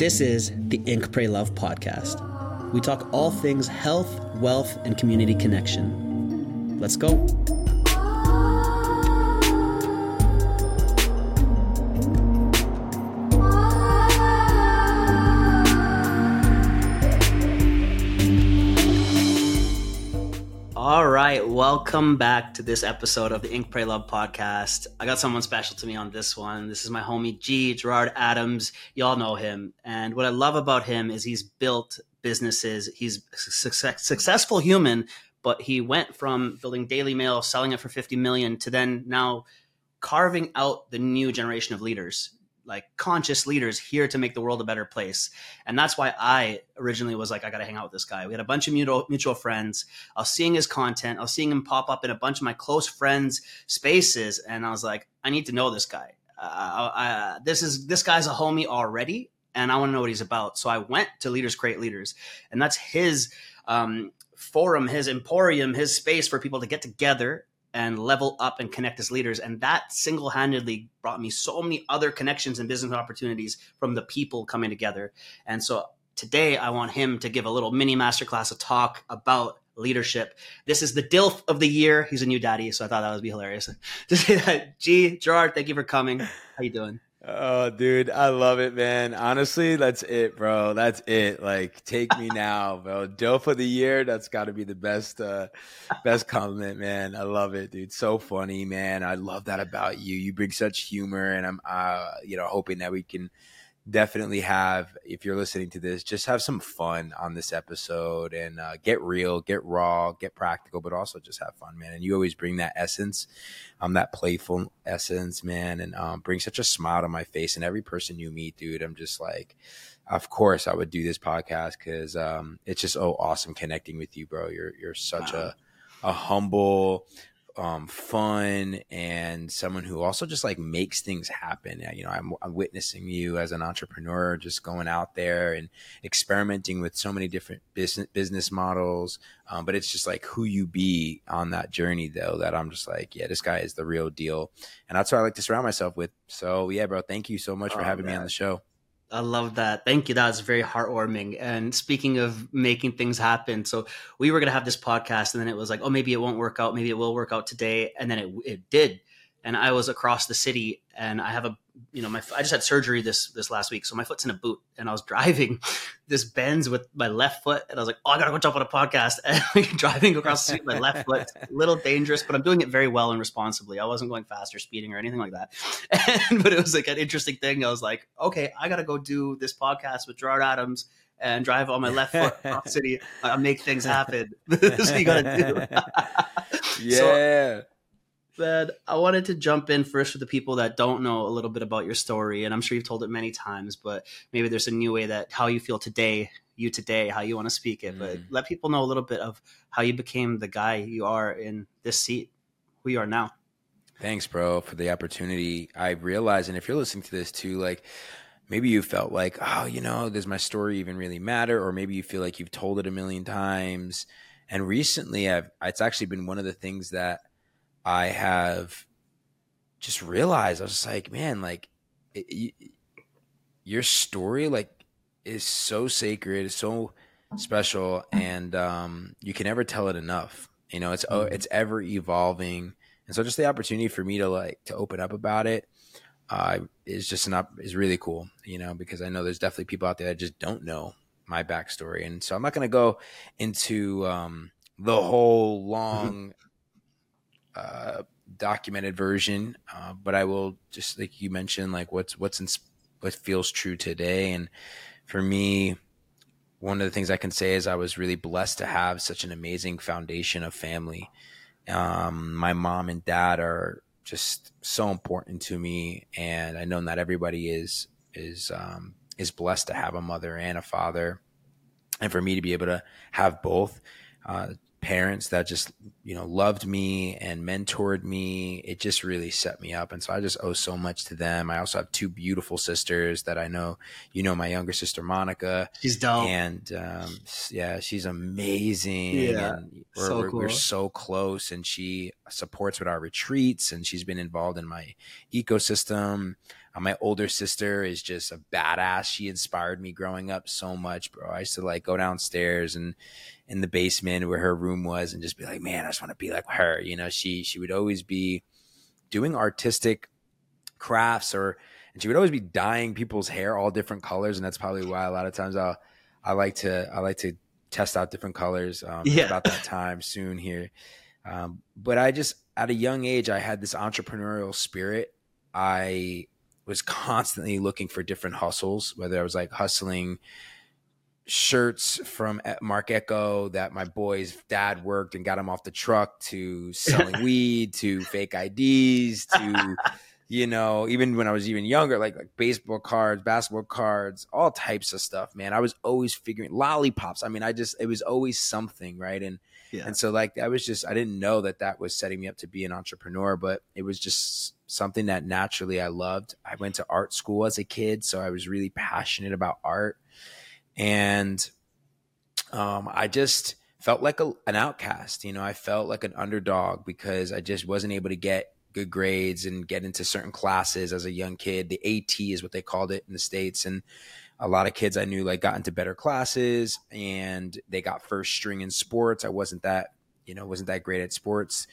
This is the Ink Pray Love podcast. We talk all things health, wealth, and community connection. Let's go. Welcome back to this episode of the Ink Pray Love podcast. I got someone special to me on this one. This is my homie G, Gerard Adams. Y'all know him. And what I love about him is he's built businesses. He's a success, successful human, but he went from building Daily Mail, selling it for 50 million to then now carving out the new generation of leaders like conscious leaders here to make the world a better place. And that's why I originally was like, I got to hang out with this guy. We had a bunch of mutual, mutual friends. I was seeing his content. I was seeing him pop up in a bunch of my close friends' spaces. And I was like, I need to know this guy. Uh, I, this is this guy's a homie already, and I want to know what he's about. So I went to Leaders Create Leaders, and that's his um, forum, his emporium, his space for people to get together and level up and connect as leaders. And that single handedly brought me so many other connections and business opportunities from the people coming together. And so today I want him to give a little mini masterclass, a talk about leadership. This is the DILF of the year. He's a new daddy, so I thought that would be hilarious to say that. G, Gerard, thank you for coming. How you doing? Oh, dude, I love it, man. Honestly, that's it, bro. That's it. Like, take me now, bro. Dope of the year. That's got to be the best, uh, best compliment, man. I love it, dude. So funny, man. I love that about you. You bring such humor, and I'm, uh, you know, hoping that we can definitely have if you're listening to this just have some fun on this episode and uh, get real get raw get practical but also just have fun man. And you always bring that essence. Um that playful essence man and um, bring such a smile to my face. And every person you meet dude i'm just like of course i would do this podcast because um, it's just oh awesome connecting with you bro. You're you're such wow. a a humble um, fun and someone who also just like makes things happen. You know, I'm, I'm, witnessing you as an entrepreneur, just going out there and experimenting with so many different business business models. Um, but it's just like who you be on that journey, though. That I'm just like, yeah, this guy is the real deal, and that's what I like to surround myself with. So yeah, bro, thank you so much for oh, having man. me on the show. I love that. Thank you. That was very heartwarming. And speaking of making things happen, so we were going to have this podcast, and then it was like, oh, maybe it won't work out. Maybe it will work out today. And then it, it did. And I was across the city, and I have a you know, my I just had surgery this this last week, so my foot's in a boot, and I was driving this Benz with my left foot, and I was like, oh, I gotta go jump on a podcast, and like, driving across the street with my left foot, a little dangerous, but I'm doing it very well and responsibly. I wasn't going fast or speeding or anything like that, and, but it was like an interesting thing. I was like, okay, I gotta go do this podcast with Gerard Adams and drive on my left foot across the city, uh, make things happen. this is what you gotta do. yeah. So, but I wanted to jump in first for the people that don't know a little bit about your story, and I'm sure you've told it many times, but maybe there's a new way that how you feel today, you today, how you want to speak it. Mm. But let people know a little bit of how you became the guy you are in this seat, who you are now. Thanks, bro, for the opportunity. I realize, and if you're listening to this too, like maybe you felt like, oh, you know, does my story even really matter? Or maybe you feel like you've told it a million times. And recently, I've it's actually been one of the things that I have just realized I was just like, man, like it, your story like is so sacred, it's so special, and um, you can never tell it enough. You know, it's oh, it's ever evolving, and so just the opportunity for me to like to open up about it uh, is just an up is really cool. You know, because I know there's definitely people out there that just don't know my backstory, and so I'm not going to go into um, the whole long uh, documented version, uh, but I will just like you mentioned, like what's what's in, what feels true today. And for me, one of the things I can say is I was really blessed to have such an amazing foundation of family. Um, my mom and dad are just so important to me, and I know not everybody is is um, is blessed to have a mother and a father, and for me to be able to have both. Uh, parents that just you know, loved me and mentored me. It just really set me up. And so I just owe so much to them. I also have two beautiful sisters that I know, you know, my younger sister, Monica. She's dope. And um, yeah, she's amazing. Yeah. And we're, So we're, we're so close and she supports with our retreats and she's been involved in my ecosystem. Uh, my older sister is just a badass. She inspired me growing up so much, bro. I used to like go downstairs and in the basement where her room was and just be like, man, I just want to be like her. You know, she she would always be doing artistic crafts or and she would always be dyeing people's hair all different colors. And that's probably why a lot of times I'll I like to I like to test out different colors. Um Yeah. about that time soon here. Um, but I just at a young age I had this entrepreneurial spirit. I was constantly looking for different hustles, whether I was like hustling shirts from Marc Ecko that my boy's dad worked and got him off the truck to selling weed to fake IDs to you know even when I was even younger like like baseball cards, basketball cards, all types of stuff, man. I was always figuring lollipops. I mean, I just it was always something, right? And Yeah. and so like I was just I didn't know that that was setting me up to be an entrepreneur, but it was just something that naturally I loved. I went to art school as a kid, so I was really passionate about art and um, I just felt like a, an outcast. You know, I felt like an underdog because I just wasn't able to get good grades and get into certain classes as a young kid. The AT is what they called it in the states, and a lot of kids I knew like got into better classes and they got first string in sports. I wasn't that, you know, wasn't that great at sports,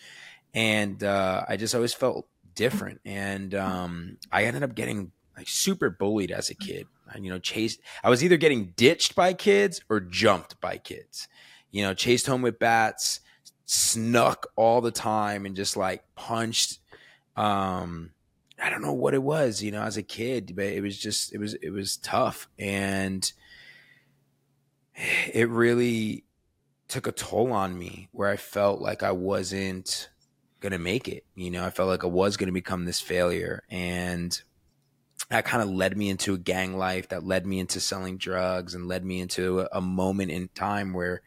and uh, I just always felt different. And um, I ended up getting like super bullied as a kid. I, you know, chased. I was either getting ditched by kids or jumped by kids. You know, chased home with bats, snuck all the time, and just like punched. Um, I don't know what it was. You know, as a kid, but it was just it was it was tough, and it really took a toll on me where I felt like I wasn't gonna make it. You know, I felt like I was gonna become this failure, and that kind of led me into a gang life that led me into selling drugs and led me into a, a moment in time where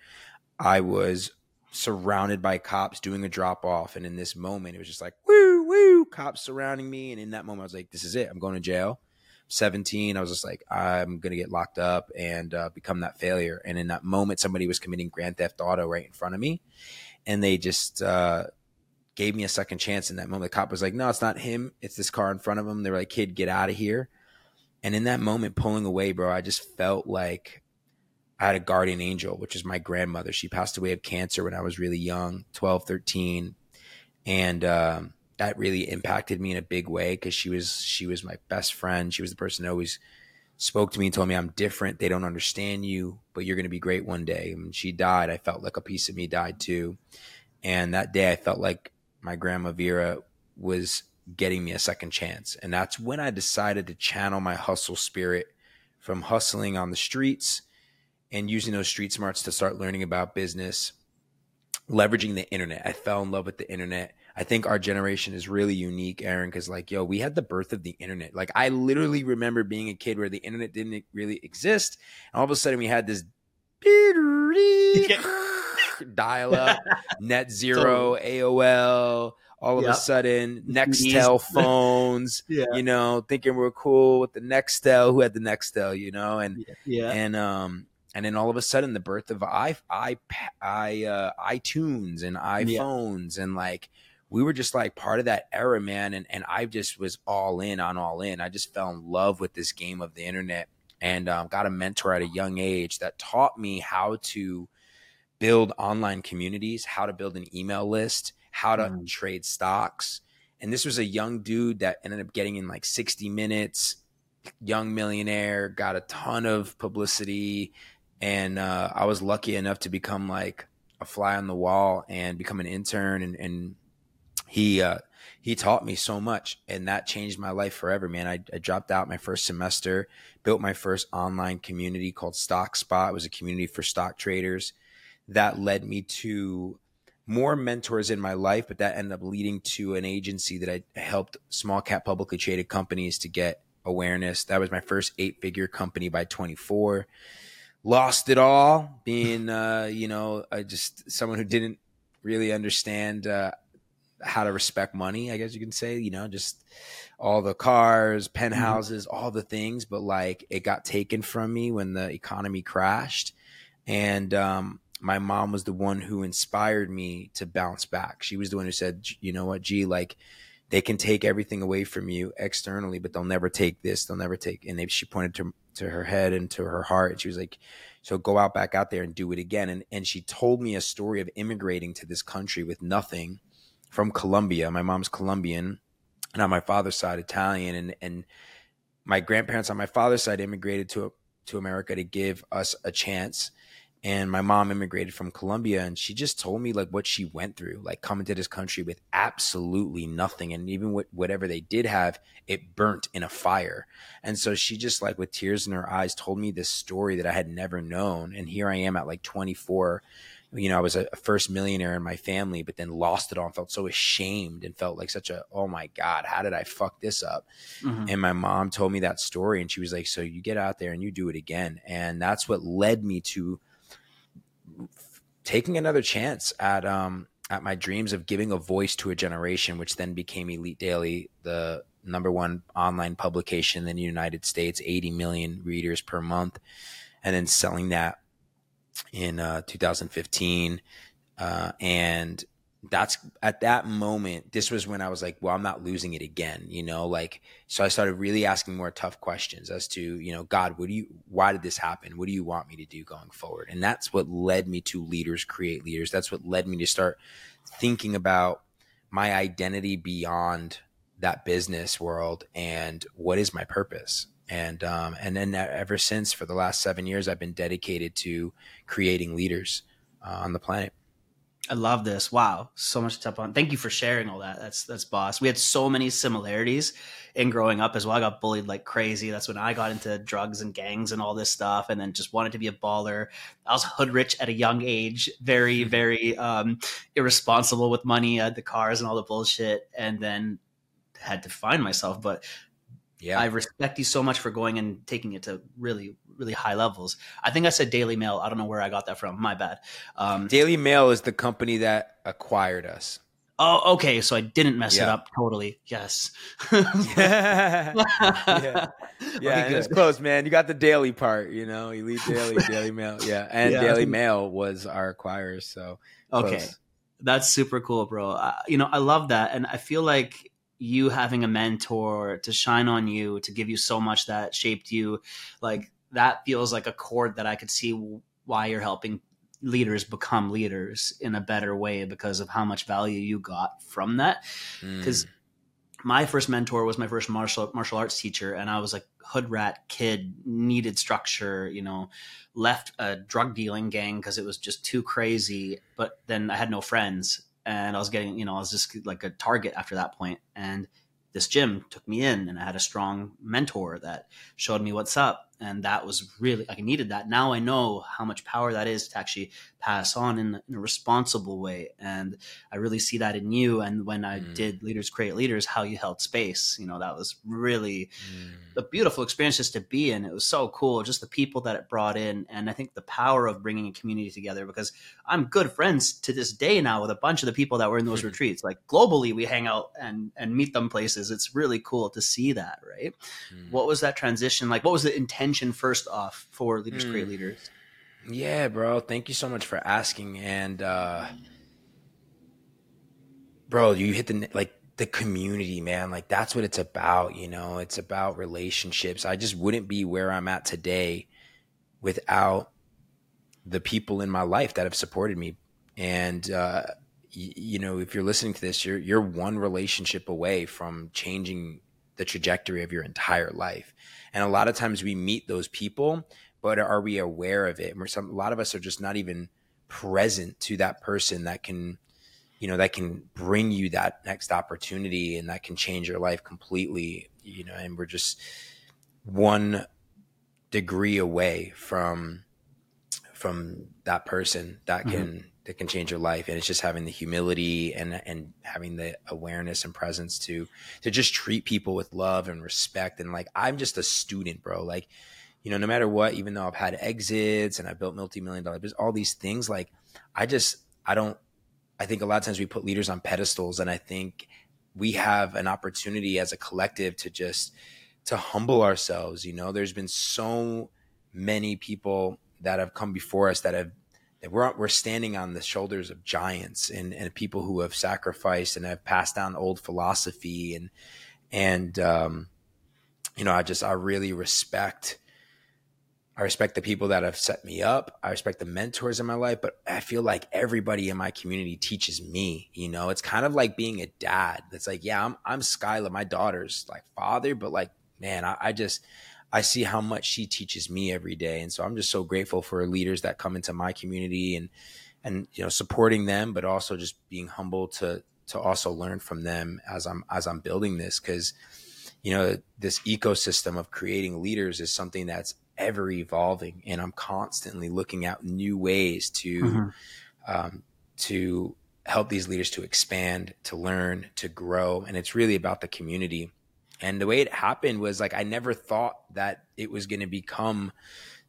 I was surrounded by cops doing a drop off. And in this moment, it was just like, woo, woo, cops surrounding me. And in that moment, I was like, this is it. I'm going to jail. 17, I was just like, I'm going to get locked up and uh, become that failure. And in that moment, somebody was committing Grand Theft Auto right in front of me. And they just, uh, gave me a second chance in that moment. The cop was like, no, it's not him. It's this car in front of him. They were like, kid, get out of here. And in that moment, pulling away, bro, I just felt like I had a guardian angel, which is my grandmother. She passed away of cancer when I was really young, 12, 13. And um, that really impacted me in a big way because she was she was my best friend. She was the person that always spoke to me and told me I'm different. They don't understand you, but you're going to be great one day. And when she died, I felt like a piece of me died too. And that day, I felt like my grandma Vera was getting me a second chance. And that's when I decided to channel my hustle spirit from hustling on the streets and using those street smarts to start learning about business, leveraging the internet. I fell in love with the internet. I think our generation is really unique, Aren, because like, yo, we had the birth of the internet. Like, I literally remember being a kid where the internet didn't really exist. And all of a sudden, we had this dial up, NetZero, AOL. All of Yep. a sudden. Nextel phones. Yeah. You know, thinking we're cool with the Nextel. Who had the Nextel? You know, and Yeah. and um and then all of a sudden the birth of i i i uh, iTunes and iPhones and like we were just like part of that era, man. And and I just was all in on all in. I just fell in love with this game of the internet and um, got a mentor at a young age that taught me how to build online communities, how to build an email list, how to Mm. trade stocks. And this was a young dude that ended up getting in like 60 minutes, young millionaire, got a ton of publicity. And uh, I was lucky enough to become like a fly on the wall and become an intern. And, and he, uh, he taught me so much and that changed my life forever, man. I, I dropped out my first semester, built my first online community called Stock Spot. It was a community for stock traders that led me to more mentors in my life, but that ended up leading to an agency that I helped small cap publicly traded companies to get awareness. That was my first eight figure company by 24. Lost it all being, uh, you know, I just someone who didn't really understand uh, how to respect money. I guess you can say, you know, just all the cars, mm-hmm. penthouses, mm-hmm. all the things. But like, it got taken from me when the economy crashed, and um, my mom was the one who inspired me to bounce back. She was the one who said, you know what, G, like they can take everything away from you externally, but they'll never take this. They'll never take. And she pointed to to her head and to her heart. She was like, so go out back out there and do it again. And and she told me a story of immigrating to this country with nothing from Colombia. My mom's Colombian, and on my father's side Italian, and and my grandparents on my father's side immigrated to to America to give us a chance and my mom immigrated from Colombia and she just told me like what she went through like coming to this country with absolutely nothing. And even with whatever they did have it burnt in a fire. And so she just like with tears in her eyes told me this story that I had never known. And here I am at like 24 you know I was a first millionaire in my family but then lost it all and felt so ashamed and felt like such a oh my god how did I fuck this up? Mm-hmm. and my mom told me that story and she was like so you get out there and you do it again. And that's what led me to taking another chance at um at my dreams of giving a voice to a generation, which then became Elite Daily, the number one online publication in the United States, 80 million readers per month, and then selling that in uh, 2015. Uh, and that's at that moment this was when i was like well i'm not losing it again you know like so i started really asking more tough questions as to you know god what do you why did this happen? What do you want me to do going forward? And that's what led me to leaders create leaders. That's what led me to start thinking about my identity beyond that business world and what is my purpose? And um, and then ever since for the last seven years i've been dedicated to creating leaders uh, on the planet I love this. Wow, so much to tap on. Thank you for sharing all that. That's that's boss. We had so many similarities in growing up as well. I got bullied like crazy. That's when I got into drugs and gangs and all this stuff, and then just wanted to be a baller. I was hood rich at a young age, very very um, irresponsible with money, I had the cars and all the bullshit, and then had to find myself. But yeah, I respect you so much for going and taking it to really really high levels. I think I said Daily Mail. I don't know where I got that from. My bad. Um, Daily Mail is the company that acquired us. Oh, okay. So I didn't mess yeah. it up totally. Yes. yeah. Yeah. yeah okay, it's close, man. You got the daily part, you know, Elite Daily, Daily Mail. Yeah. And yeah, Daily Mail was our acquirers. So, okay. That's super cool, bro. Uh, you know, I love that. And I feel like you having a mentor to shine on you, to give you so much that shaped you, like that feels like a chord that I could see why you're helping leaders become leaders in a better way because of how much value you got from that. Because mm. my first mentor was my first martial martial arts teacher, and I was a hood rat kid, needed structure, you know, left a drug dealing gang because it was just too crazy. But then I had no friends, and I was getting, you know, I was just like a target after that point. and this gym took me in and I had a strong mentor that showed me what's up and that was really I needed that. Now I know how much power that is to actually pass on in, in a responsible way, and I really see that in you. And when I mm. did Leaders Create Leaders, how you held space, you know, that was really mm. a beautiful experience just to be in. It was so cool, just the people that it brought in, and I think the power of bringing a community together. Because I'm good friends to this day now with a bunch of the people that were in those retreats. Like globally, we hang out and and meet them places. It's really cool to see that. Right? Mm. What was that transition like? What was the intention? First off for Leaders mm. Create Leaders? Yeah, bro. Thank you so much for asking. And, uh, bro, you hit the, like, the community, man. Like, that's what it's about, you know? It's about relationships. I just wouldn't be where I'm at today without the people in my life that have supported me. And, uh, you know, if you're listening to this, you're you're one relationship away from changing the trajectory of your entire life. And a lot of times we meet those people, but are we aware of it? And some, a lot of us are just not even present to that person that can, you know, that can bring you that next opportunity and that can change your life completely, you know, and we're just one degree away from, from that person that mm-hmm. can, mm-hmm that can change your life. And it's just having the humility and and having the awareness and presence to to just treat people with love and respect. And like I'm just a student bro. Like you know no matter what even though I've had exits and I built multi-million dollar business all these things like I just I don't I think a lot of times we put leaders on pedestals, and I think we have an opportunity as a collective to just to humble ourselves. You know, there's been so many people that have come before us that have we're we're standing on the shoulders of giants and and people who have sacrificed and have passed down old philosophy and and um, you know I just I really respect I respect the people that have set me up. I respect the mentors in my life, but I feel like everybody in my community teaches me. You know, it's kind of like being a dad. It's like, yeah, I'm I'm Skyla, my daughter's like father, but like, man, I, I just I see how much she teaches me every day, and so I'm just so grateful for leaders that come into my community and and you know supporting them, but also just being humble to to also learn from them as I'm as I'm building this because you know this ecosystem of creating leaders is something that's ever evolving, and I'm constantly looking at new ways to mm-hmm. um, to help these leaders to expand, to learn, to grow, and it's really about the community. And the way it happened was like I never thought that it was going to become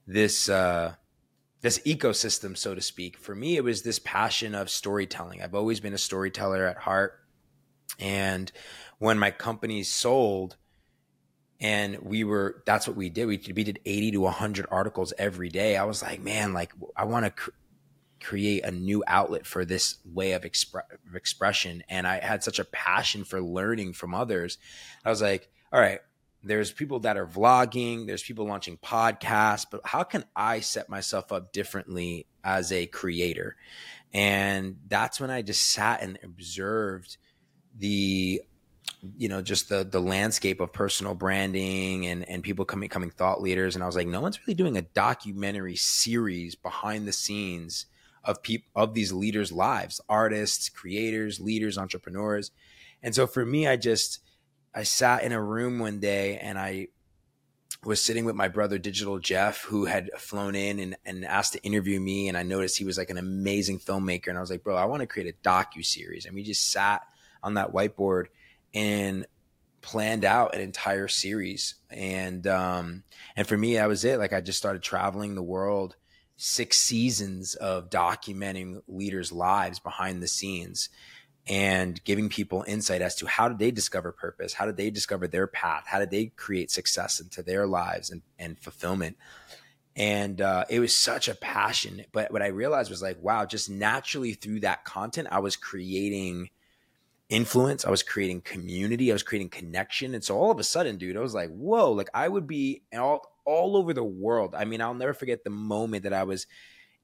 this uh, this ecosystem, so to speak. For me, it was this passion of storytelling. I've always been a storyteller at heart, and when my company sold, and we were that's what we did we, we did 80 to 100 articles every day i was like man like i want to create a new outlet for this way of, expre- of expression. And i had such a passion for learning from others. I was like all right there's people that are vlogging there's people launching podcasts but how can i set myself up differently as a creator? And that's when i just sat and observed the you know just the the landscape of personal branding and and people coming becoming thought leaders. And I was like no one's really doing a documentary series behind the scenes of people of these leaders lives artists creators leaders entrepreneurs and so for me I just I sat in a room one day and I was sitting with my brother digital jeff who had flown in and, and asked to interview me and i noticed he was like an amazing filmmaker and i was like bro i want to create a docu series and we just sat on that whiteboard and planned out an entire series. And um, and for me, that was it. Like I just started traveling the world, six seasons of documenting leaders' lives behind the scenes and giving people insight as to how did they discover purpose how did they discover their path how did they create success into their lives and, and fulfillment. And uh, it was such a passion but what i realized was like wow just naturally through that content i was creating influence. I was creating community. I was creating connection. And so all of a sudden, dude, I was like, whoa, like I would be all, all over the world. I mean, I'll never forget the moment that I was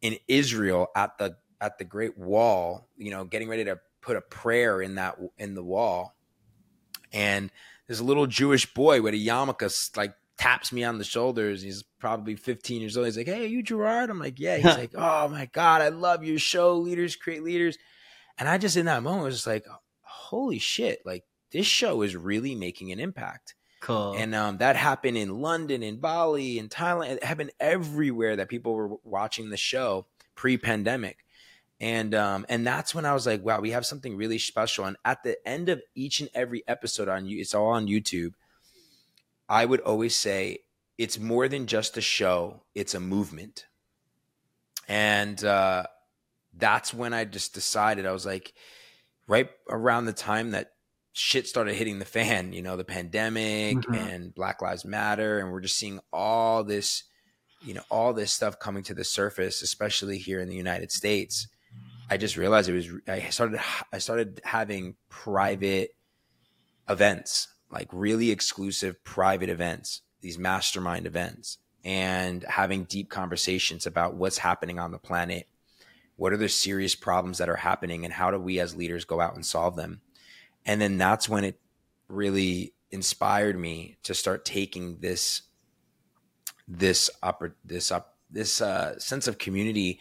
in Israel at the, at the Great Wall, you know, getting ready to put a prayer in that, in the wall. And this little Jewish boy with a yarmulke like taps me on the shoulders. He's probably 15 years old. He's like, Hey, are you Gerard? I'm like, Yeah. He's like, Oh my God, I love your show. Leaders create leaders. And I just in that moment was just like, holy shit, like this show is really making an impact. Cool. And um, that happened in London, in Bali, in Thailand. It happened everywhere that people were watching the show pre-pandemic. And um, and that's when I was like, wow, we have something really special. And at the end of each and every episode on you, it's all on YouTube. I would always say it's more than just a show; it's a movement. And uh, that's when I just decided I was like, right around the time that shit started hitting the fan, you know, the pandemic mm-hmm. and Black Lives Matter. And we're just seeing all this, you know, all this stuff coming to the surface, especially here in the United States. I just realized it was, I started, I started having private events, like really exclusive private events, these mastermind events, and having deep conversations about what's happening on the planet what are the serious problems that are happening and how do we as leaders go out and solve them? And then that's when it really inspired me to start taking this this up this up this uh, sense of community,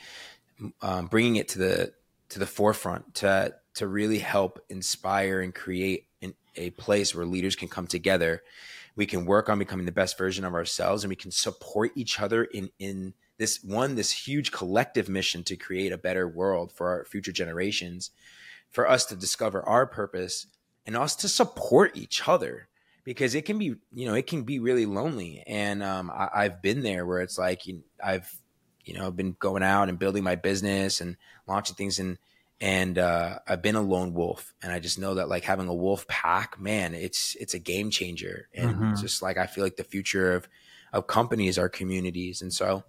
um, bringing it to the to the forefront to to really help inspire and create an, a place where leaders can come together. We can work on becoming the best version of ourselves, and we can support each other in in this one this huge collective mission to create a better world for our future generations for us to discover our purpose and us to support each other. Because it can be you know it can be really lonely. And um, I, have been there where it's like you, i've you know been going out and building my business and launching things. And and uh, I've been a lone wolf, and I just know that like having a wolf pack, man, it's it's a game changer, and mm-hmm. just like I feel like the future of of companies are communities, and so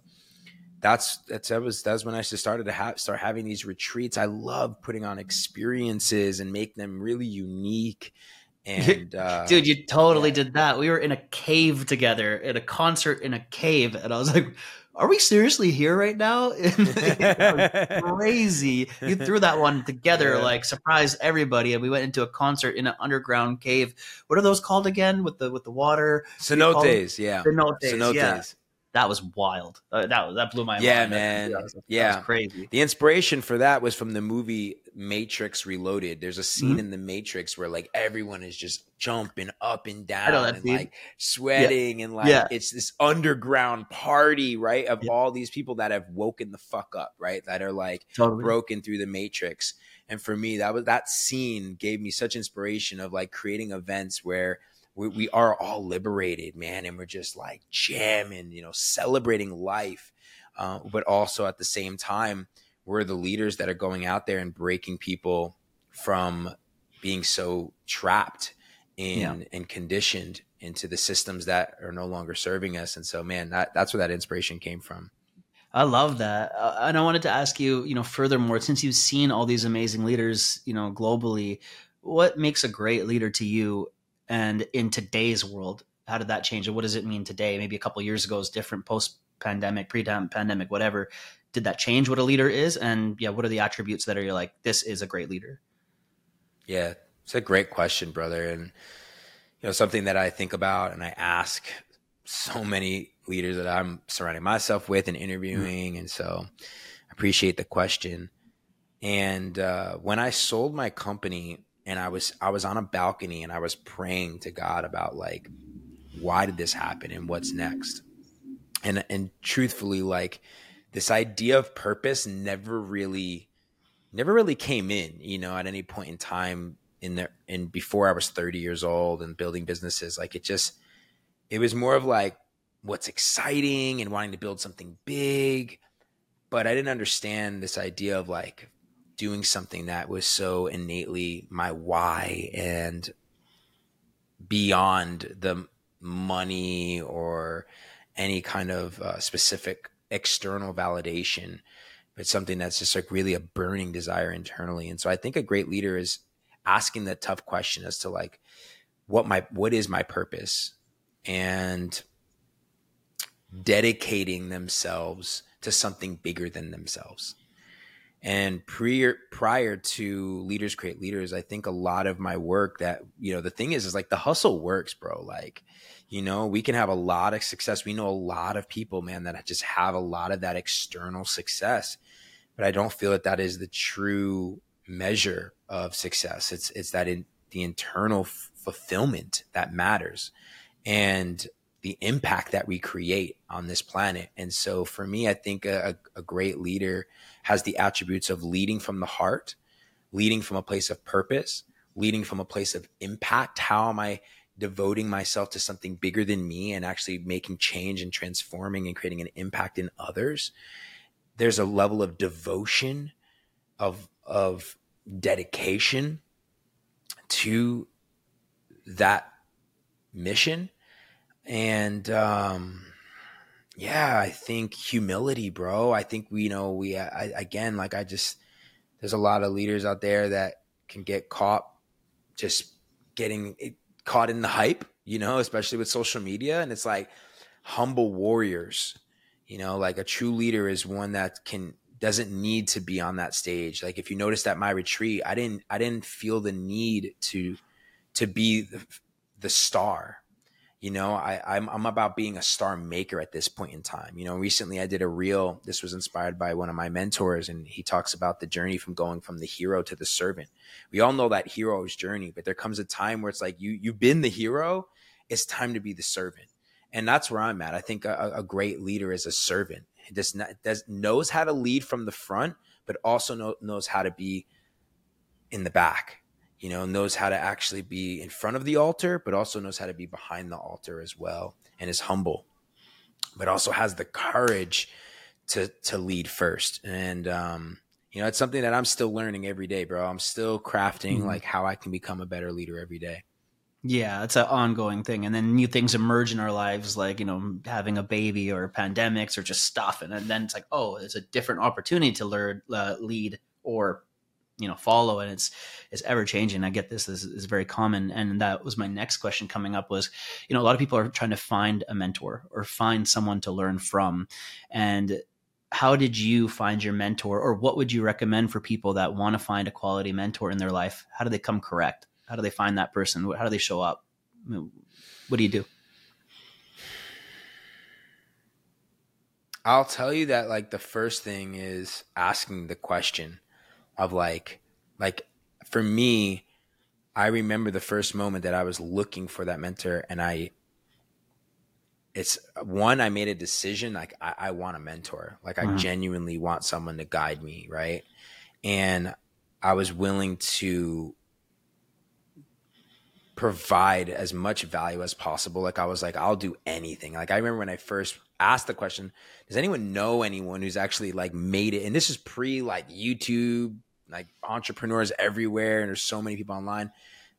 that's that's that was that's when I started to have start having these retreats. I love putting on experiences and make them really unique. And uh, dude, you totally yeah. did that. We were in a cave together at a concert in a cave, and I was like, "Are we seriously here right now?" crazy. You threw that one together, yeah. like surprised everybody, and we went into a concert in an underground cave. What are those called again? With the with the water? Cenotes, yeah. Cenotes, Cenotes. yeah that was wild. Uh, that that blew my mind. yeah, mind. Man. That was, yeah, man. crazy. The inspiration for that was from the movie Matrix Reloaded. There's a scene mm-hmm. in the Matrix where like everyone is just jumping up and down and scene. like sweating yeah. and like yeah. it's this underground party, right? Of yeah. all these people that have woken the fuck up, right? That are like totally. broken through the Matrix. And for me, that was that scene gave me such inspiration of like creating events where we, we are all liberated, man, and we're just like jamming, you know, celebrating life. Uh, but also at the same time, we're the leaders that are going out there and breaking people from being so trapped in yeah. and conditioned into the systems that are no longer serving us. And so, man, that, that's where that inspiration came from. I love that. Uh, and I wanted to ask you, you know, furthermore, since you've seen all these amazing leaders, you know, globally, what makes a great leader to you? And in today's world, how did that change? And what does it mean today? Maybe a couple years ago is different, post pandemic, pre pandemic, whatever. Did that change what a leader is? And yeah, what are the attributes that are like, this is a great leader? Yeah, it's a great question, brother. And you know, something that I think about and I ask so many leaders that I'm surrounding myself with and interviewing. Mm-hmm. And so I appreciate the question. And uh, when I sold my company, and I was I was on a balcony and I was praying to God about like why did this happen and what's next. And and truthfully like this idea of purpose never really never really came in, you know, at any point in time in there in before I was 30 years old and building businesses like it just it was more of like what's exciting and wanting to build something big but I didn't understand this idea of like doing something that was so innately my why and beyond the money or any kind of uh, specific external validation but something that's just like really a burning desire internally. And so i think a great leader is asking the tough question as to like what my what is my purpose? And dedicating themselves to something bigger than themselves and prior prior to leaders create leaders, I think a lot of my work that you know the thing is is like the hustle works, bro. Like, you know, we can have a lot of success. We know a lot of people, man, that just have a lot of that external success, but I don't feel that that is the true measure of success. It's it's that in the internal fulfillment that matters, and the impact that we create on this planet. And so for me, I think a, a great leader has the attributes of leading from the heart, leading from a place of purpose, leading from a place of impact. How am I devoting myself to something bigger than me and actually making change and transforming and creating an impact in others? There's a level of devotion, of of dedication to that mission. And um yeah, I think humility, bro. I think we you know we I, again like I just there's a lot of leaders out there that can get caught just getting caught in the hype, you know, especially with social media and it's like humble warriors. You know, like a true leader is one that can doesn't need to be on that stage. Like if you noticed at my retreat, I didn't I didn't feel the need to to be the, the star you know I, I'm, I'm about being a star maker at this point in time. You know recently i did a reel this was inspired by one of my mentors and he talks about the journey from going from the hero to the servant. We all know that hero's journey but there comes a time where it's like you you've been the hero it's time to be the servant. And that's where i'm at. I think a, a great leader is a servant. He does not does knows how to lead from the front but also know, knows how to be in the back you know, knows how to actually be in front of the altar, but also knows how to be behind the altar as well, and is humble, but also has the courage to to lead first. And um, You know, it's something that I'm still learning every day, bro. I'm still crafting Mhm. like how I can become a better leader every day. Yeah, it's an ongoing thing, and then new things emerge in our lives, like you know having a baby or pandemics or just stuff, and then it's like, oh, it's a different opportunity to learn, uh, lead, or you know follow, and it's it's ever changing. I get this, this is very common, and that was my next question coming up was, you know, a lot of people are trying to find a mentor or find someone to learn from, and how did you find your mentor, or what would you recommend for people that want to find a quality mentor in their life? How do they come correct? How do they find that person? How do they show up? I mean, What do you do? I'll tell you that like the first thing is asking the question of like like for me I remember the first moment that I was looking for that mentor and I it's one I made a decision like I, I want a mentor like I Mhm. genuinely want someone to guide me right and I was willing to provide as much value as possible. Like I was like, I'll do anything. Like I remember when I first asked the question, does anyone know anyone who's actually like made it? And this is pre like YouTube, like entrepreneurs everywhere, and there's so many people online.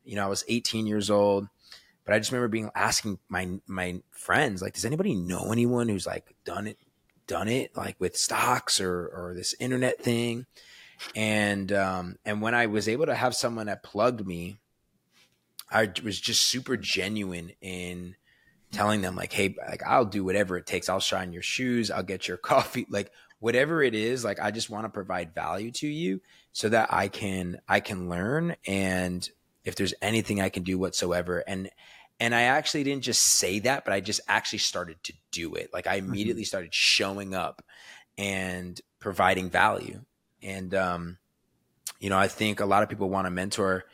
You know, I was 18 years old, but I just remember being asking my my friends, like, does anybody know anyone who's like done it, done it like with stocks or or this internet thing? And um and when I was able to have someone that plugged me I was just super genuine in telling them like, hey, like I'll do whatever it takes. I'll shine your shoes. I'll get your coffee. Like whatever it is, like I just want to provide value to you so that I can I can learn and if there's anything I can do whatsoever. And and I actually didn't just say that, but I just actually started to do it. Like I immediately started showing up and providing value. And um, you know, I think a lot of people want a mentor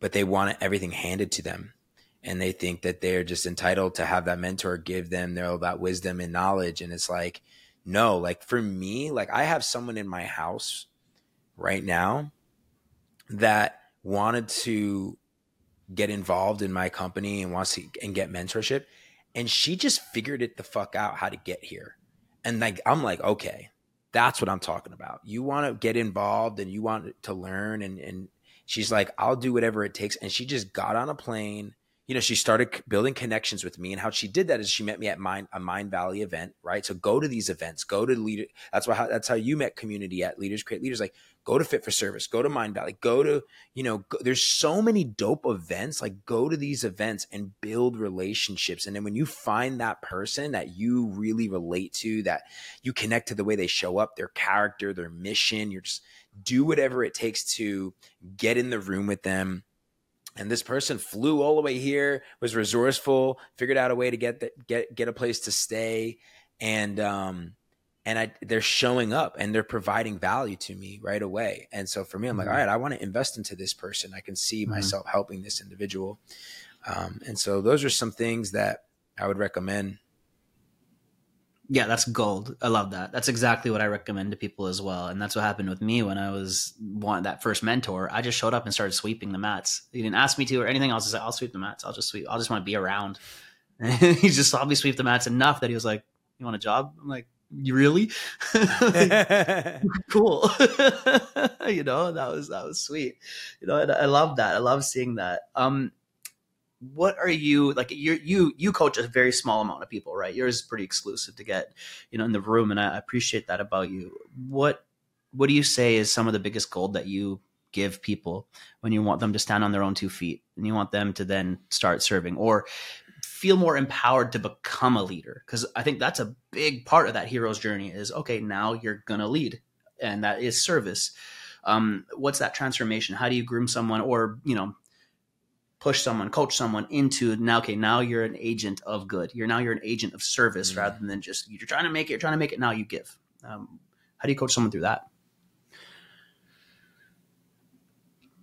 but they want everything handed to them and they think that they're just entitled to have that mentor give them their that wisdom and knowledge and it's like no like for me like i have someone in my house right now that wanted to get involved in my company and wants to and get mentorship. And she just figured it the fuck out how to get here. And like i'm like okay that's what i'm talking about. You want to get involved and you want to learn. And and she's like i'll do whatever it takes. And she just got on a plane you know she started building connections with me and how she did that is she met me at mind a Mindvalley event right? So go to these events go to leader that's why how, that's how you met community at leaders create leaders like go to fit for service go to Mindvalley go to you know go, there's so many dope events like go to these events and build relationships and then when you find that person that you really relate to that you connect to the way they show up their character their mission you're just do whatever it takes to get in the room with them and this person flew all the way here was resourceful figured out a way to get the, get get a place to stay. And um and I they're showing up and they're providing value to me right away. And so for me I'm like Mhm. all right I want to invest into this person. I can see Mhm. myself helping this individual. Um and so those are some things that I would recommend Yeah, that's gold. I love that. That's exactly what I recommend to people as well. And that's what happened with me when I was want that first mentor. I just showed up and started sweeping the mats. He didn't ask me to or anything else. I said, I'll sweep the mats. I'll just sweep. I'll just want to be around. And he just saw me sweep the mats enough that he was like, "You want a job?" I'm like, "You really?" cool. you know, that was that was sweet. You know, and I love that. I love seeing that. Um, what are you like? You you you coach a very small amount of people, right? Yours is pretty exclusive to get you know in the room, and I appreciate that about you. What what do you say is some of the biggest gold that you give people when you want them to stand on their own two feet and you want them to then start serving or feel more empowered to become a leader because i think that's a big part of that hero's journey is okay now you're gonna lead and that is service um, what's that transformation how do you groom someone or you know push someone coach someone into now okay now you're an agent of good you're now you're an agent of service Mm. rather than just you're trying to make it you're trying to make it now you give um, how do you coach someone through that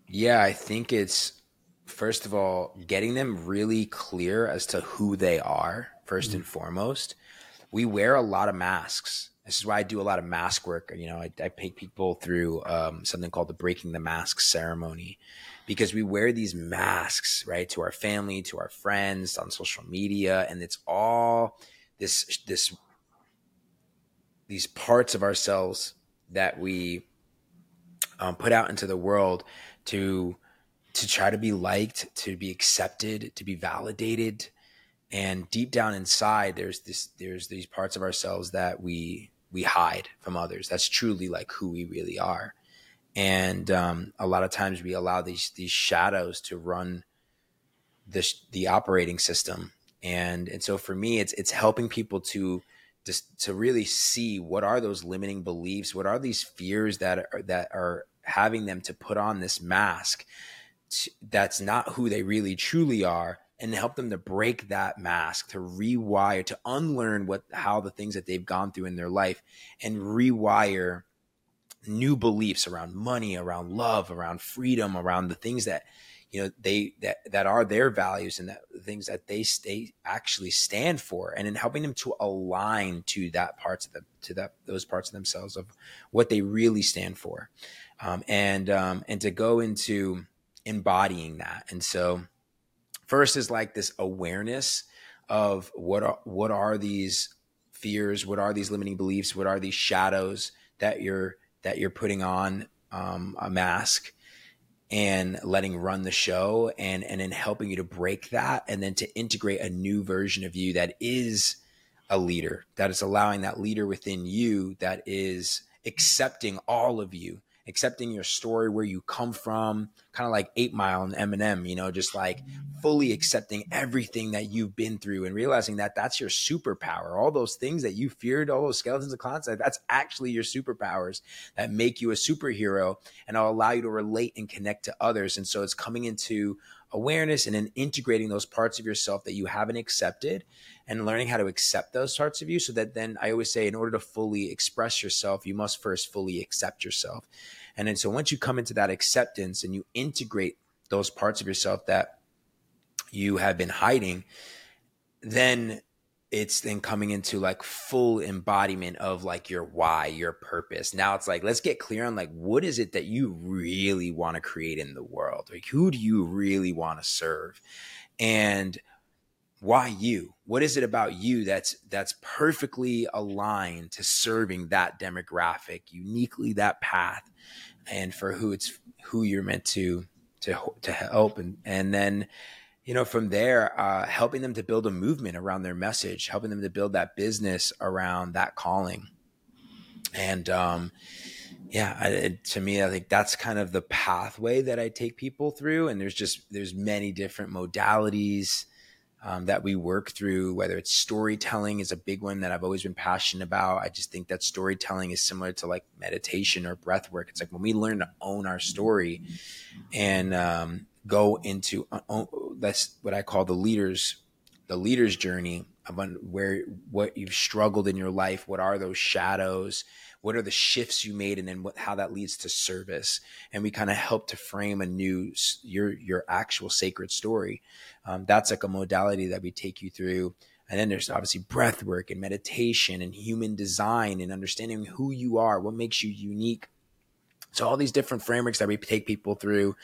Yeah, I think it's first of all getting them really clear as to who they are 1st Mhm. and foremost. We wear a lot of masks. This is why I do a lot of mask work. You know, I, I take people through um, something called the breaking the mask ceremony because we wear these masks, right, to our family, to our friends, on social media, and it's all this this these parts of ourselves that we um, put out into the world to to try to be liked, to be accepted, to be validated. And deep down inside, there's this there's these parts of ourselves that we we hide from others. That's truly like who we really are. And um, a lot of times we allow these these shadows to run this the operating system. And and so for me, it's it's helping people to just to really see what are those limiting beliefs, what are these fears that are that are having them to put on this mask that's not who they really truly are and help them to break that mask to rewire to unlearn what how the things that they've gone through in their life and rewire new beliefs around money around love around freedom around the things that you know they that that are their values and that things that they stay actually stand for and in helping them to align to that parts of them to that those parts of themselves of what they really stand for um, and um, and to go into embodying that. And so first is like this awareness of what are what are these fears, what are these limiting beliefs, what are these shadows that you're that you're putting on um, a mask and letting run the show and and then helping you to break that and then to integrate a new version of you that is a leader that is allowing that leader within you that is accepting all of you accepting your story, where you come from, kind of like Eight Mile and Eminem, you know, just like fully accepting everything that you've been through and realizing that that's your superpower. All those things that you feared, all those skeletons of clowns, that's actually your superpowers that make you a superhero and will allow you to relate and connect to others. And so it's coming into awareness and then integrating those parts of yourself that you haven't accepted and learning how to accept those parts of you so that then I always say in order to fully express yourself, you must first fully accept yourself. And then so once you come into that acceptance and you integrate those parts of yourself that you have been hiding, then it's then coming into like full embodiment of like your why, your purpose. Now it's like, let's get clear on like, what is it that you really want to create in the world? Like, who do you really want to serve? And why you what is it about you that's that's perfectly aligned to serving that demographic uniquely that path and for who it's who you're meant to to to help and and then you know from there uh, helping them to build a movement around their message helping them to build that business around that calling and um yeah I, to me i think that's kind of the pathway that i take people through and there's just there's many different modalities um, that we work through, whether it's storytelling is a big one that I've always been passionate about. I just think that storytelling is similar to like meditation or breath work. It's like when we learn to own our story and um, go into uh, that's what I call the leaders, the leader's journey of where what you've struggled in your life, what are those shadows, what are the shifts you made and then what, how that leads to service. And we kind of help to frame a new your your actual sacred story. Um, that's like a modality that we take you through. And then there's obviously breath work and meditation and human design and understanding who you are what makes you unique. So all these different frameworks that we take people through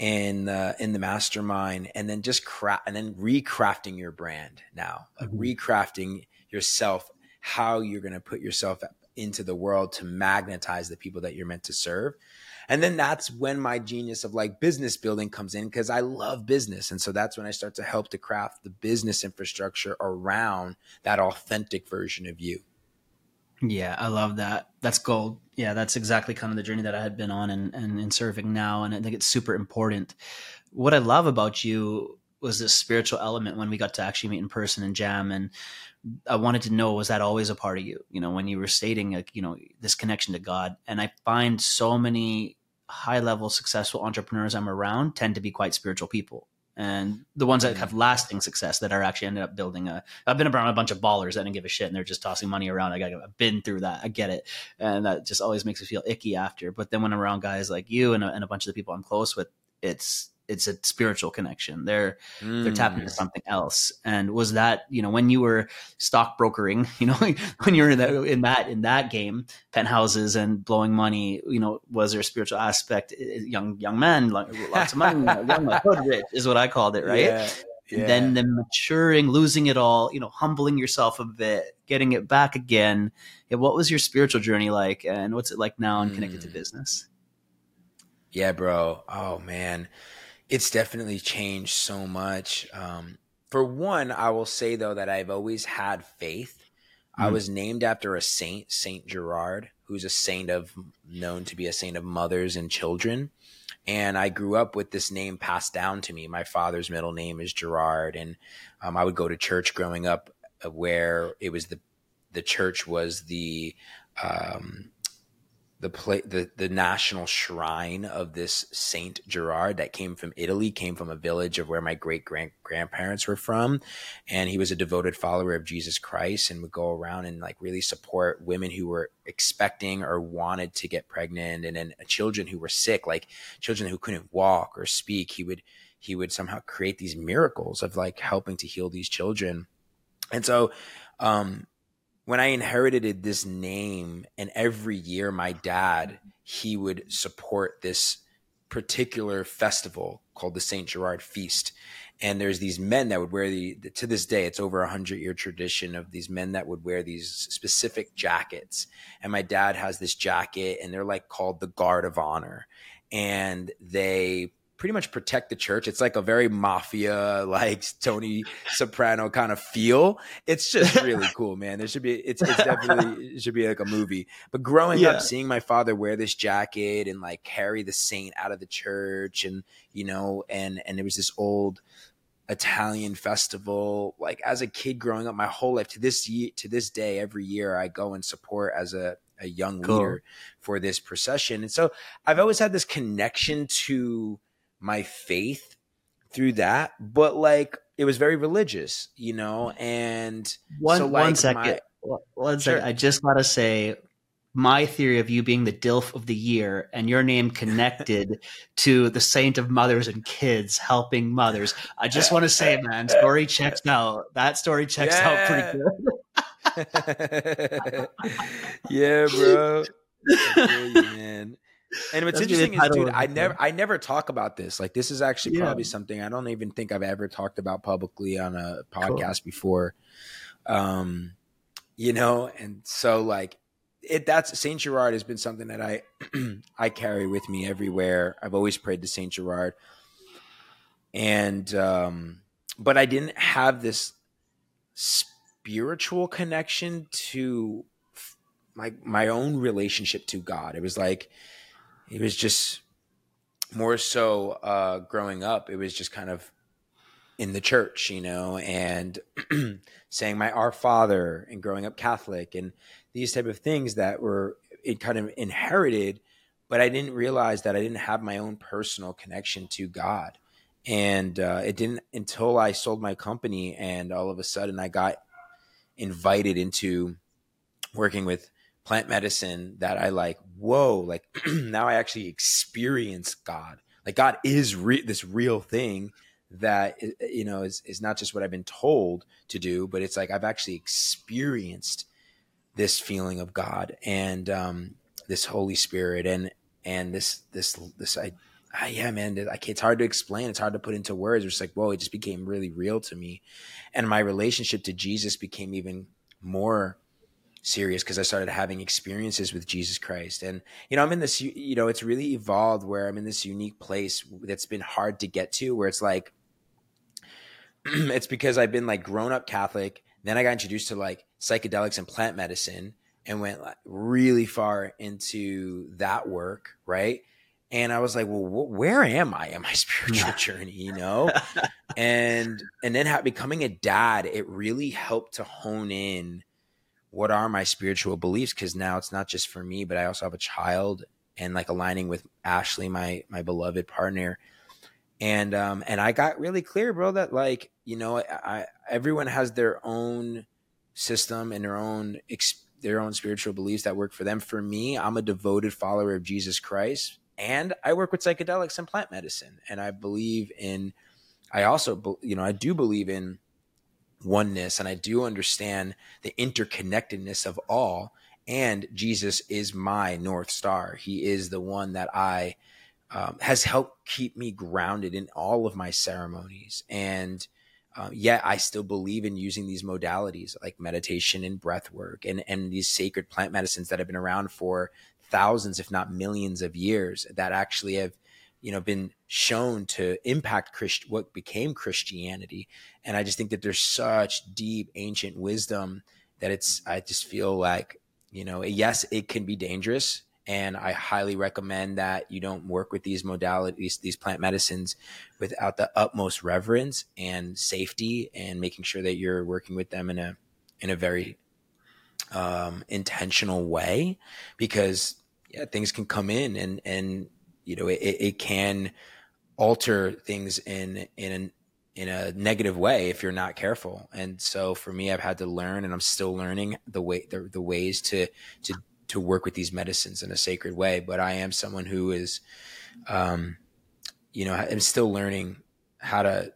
in uh, in the mastermind and then just craft and then recrafting your brand now like mm-hmm. recrafting yourself how you're going to put yourself into the world to magnetize the people that you're meant to serve. And then that's when my genius of like business building comes in because I love business. And so that's when I start to help to craft the business infrastructure around that authentic version of you. Yeah, I love that. That's gold. Yeah, that's exactly kind of the journey that I had been on and, and in serving now. And I think it's super important. What I love about you was this spiritual element when we got to actually meet in person and jam and I wanted to know was that always a part of you? You know, when you were stating like, you know, this connection to God. And I find so many high level successful entrepreneurs I'm around tend to be quite spiritual people. And the ones that have mm. lasting success that are actually ended up building a I've been around a bunch of ballers that didn't give a shit and they're just tossing money around. Like I've been through that. I get it. And that just always makes me feel icky after. But then when I'm around guys like you and a, and a bunch of the people I'm close with, it's it's a spiritual connection. They're mm. they're tapping into mm. something else. And was that you know when you were stockbrokering, you know when you were in that in that in that game, penthouses and blowing money, you know, was there a spiritual aspect? Young young men, lots of money, young hood rich is what I called it, right? Yeah. Yeah. Then the maturing, losing it all, you know, humbling yourself a bit, getting it back again. Yeah, what was your spiritual journey like, and what's it like now and connected mm. to business? Yeah, bro. Oh man, it's definitely changed so much. Um, for one, I will say though that I've always had faith. Mm. I hmm. was named after a saint, Saint Gerard, who's a saint of known to be a saint of mothers and children. And I grew up with this name passed down to me. My father's middle name is Gerard, and um, I would go to church growing up, uh, where it was the the church was the um, the play the, the national shrine of this Saint Gerard that came from Italy, came from a village of where my great grand grandparents were from. And he was a devoted follower of Jesus Christ and would go around and like really support women who were expecting or wanted to get pregnant and then children who were sick, like children who couldn't walk or speak. He would he would somehow create these miracles of like helping to heal these children. And so um when I inherited this name, and every year my dad he would support this particular festival called the Saint Gerard Feast. And there's these men that would wear the to this day it's over a hundred year tradition of these men that would wear these specific jackets. And my dad has this jacket, and they're like called the Guard of Honor, and they pretty much protect the church. It's like a very mafia, like Tony Soprano kind of feel. It's just really cool, man. There should be it's, it's definitely it should be like a movie. But growing yeah. up, seeing my father wear this jacket and like carry the saint out of the church, and you know, and and there was this old Italian festival. Like as a kid growing up, my whole life to this year, to this day, every year I go and support as a a young cool. leader for this procession. And so I've always had this connection to my faith through that, but like it was very religious, you know. And one so, like, one second, my, one sure. second. I just gotta say, my theory of you being the DILF of the year and your name connected to the saint of mothers and kids helping mothers. I just want to say, man, story checks out. That story checks yeah. out pretty good. yeah, bro. man. And what's That's interesting is, dude, I never, I never talk about this. Like, this is actually yeah. probably something I don't even think I've ever talked about publicly on a podcast cool. before. Um, you know, and so like, it that's Saint Gerard has been something that I, I carry with me everywhere. I've always prayed to Saint Gerard, and um, but I didn't have this spiritual connection to my my own relationship to God. It was like it was just more so uh, growing up. It was just kind of in the church, you know, and saying my Our Father and growing up Catholic and these type of things that were it kind of inherited, but I didn't realize that I didn't have my own personal connection to God. And uh, it didn't until I sold my company and all of a sudden I got invited into working with plant medicine that I like, whoa, like now I actually experience God. Like God is re- this real thing that you know is is not just what I've been told to do, but it's like I've actually experienced this feeling of God and um, this Holy Spirit and and this this this I, I yeah man it's hard to explain. It's hard to put into words. It's like whoa it just became really real to me. And my relationship to Jesus became even more serious because I started having experiences with Jesus Christ. And, you know, I'm in this, you know, it's really evolved where I'm in this unique place that's been hard to get to where it's like, it's because I've been like grown up Catholic. Then I got introduced to like psychedelics and plant medicine and went like really far into that work. Right. And I was like, well, wh- where am I in my spiritual journey? You know, and and then becoming a dad, it really helped to hone in what are my spiritual beliefs? Because now it's not just for me but i also have a child and like aligning with ashley my my beloved partner. And um and i got really clear bro that like you know i, I everyone has their own system and their own ex- their own spiritual beliefs that work for them. For me i'm a devoted follower of jesus christ and i work with psychedelics and plant medicine. And i believe in i also you know i do believe in oneness and I do understand the interconnectedness of all. And Jesus is my North Star. He is the one that I um, has helped keep me grounded in all of my ceremonies. And uh, yet I still believe in using these modalities like meditation and breath work and, and these sacred plant medicines that have been around for thousands, if not millions of years that actually have, you know, been shown to impact Christ- what became Christianity. And I just think that there's such deep ancient wisdom that it's, I just feel like, you know, yes, it can be dangerous. And I highly recommend that you don't work with these modalities, these plant medicines, without the utmost reverence and safety, and making sure that you're working with them in a in a very um, intentional way, because yeah, things can come in and and you know it, it can alter things in in an in a negative way if you're not careful. And so for me, I've had to learn, and I'm still learning the way the, the ways to to to work with these medicines in a sacred way. But I am someone who is, um, you know, I'm still learning how to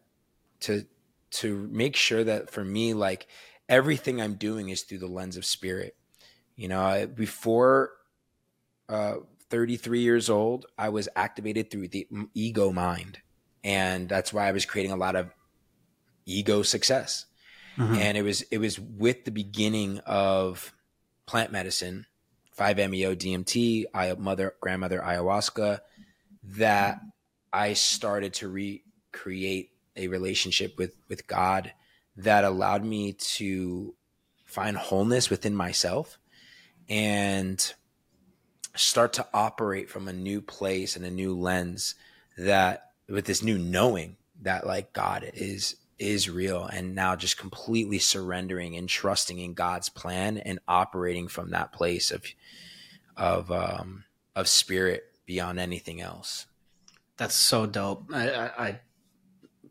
to to make sure that for me, like everything I'm doing is through the lens of spirit. You know, before uh, 33 years old, I was activated through the ego mind. And that's why I was creating a lot of ego success. Mm-hmm. And it was it was with the beginning of plant medicine, 5-MeO DMT, I, mother grandmother ayahuasca, that I started to recreate a relationship with with God that allowed me to find wholeness within myself and start to operate from a new place and a new lens that with this new knowing that like God is is real and now just completely surrendering and trusting in God's plan and operating from that place of of um of spirit beyond anything else. That's so dope. I, I,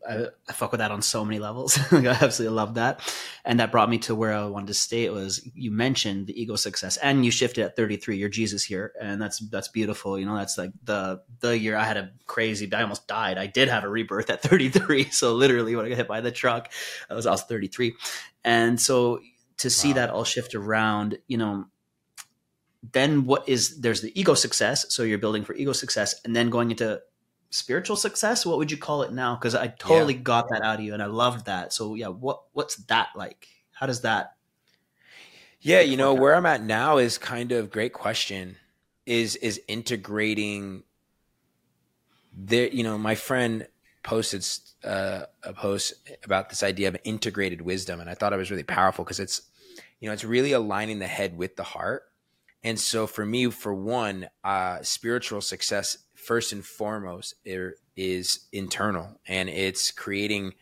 I, I fuck with that on so many levels. I absolutely love that. And that brought me to where I wanted to stay. It was you mentioned the ego success and you shifted at 33. You're Jesus here. And that's that's beautiful. You know, that's like the the year I had a crazy I almost died. I did have a rebirth at 33. So literally when I got hit by the truck, I was I was 33. And so to see wow. that all shift around, you know, then what is there's the ego success. So you're building for ego success and then going into spiritual success? What would you call it now? Because i totally yeah. got that out of you and i loved that. So yeah what what's that like? How does that yeah you know where i'm at now is kind of great question is is integrating there you know my friend posted uh, a post about this idea of integrated wisdom and i thought it was really powerful because it's you know it's really aligning the head with the heart. And so for me for one uh, spiritual success first and foremost it is internal and it's creating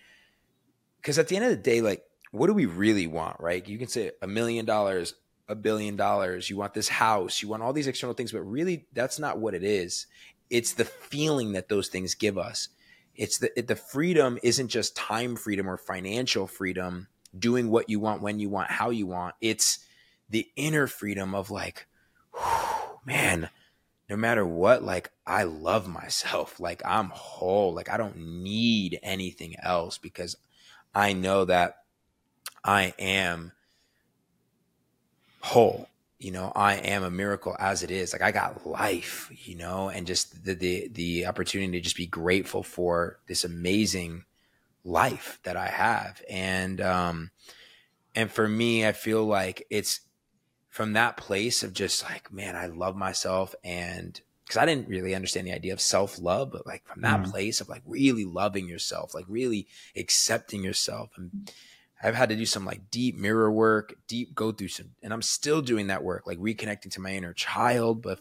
because at the end of the day like what do we really want right? You can say a million dollars a billion dollars you want this house you want all these external things but really that's not what it is. It's the feeling that those things give us. It's the the freedom isn't just time freedom or financial freedom doing what you want when you want how you want. It's the inner freedom of like whew, man no matter what, like I love myself. Like I'm whole. Like I don't need anything else because I know that I am whole. You know, I am a miracle as it is. Like I got life, you know, and just the the the opportunity to just be grateful for this amazing life that I have. And um and for me, I feel like it's from that place of just like, man, I love myself. And because I didn't really understand the idea of self love, but like from that mm. place of like really loving yourself, like really accepting yourself. And I've had to do some like deep mirror work, deep go through some, and I'm still doing that work, like reconnecting to my inner child, but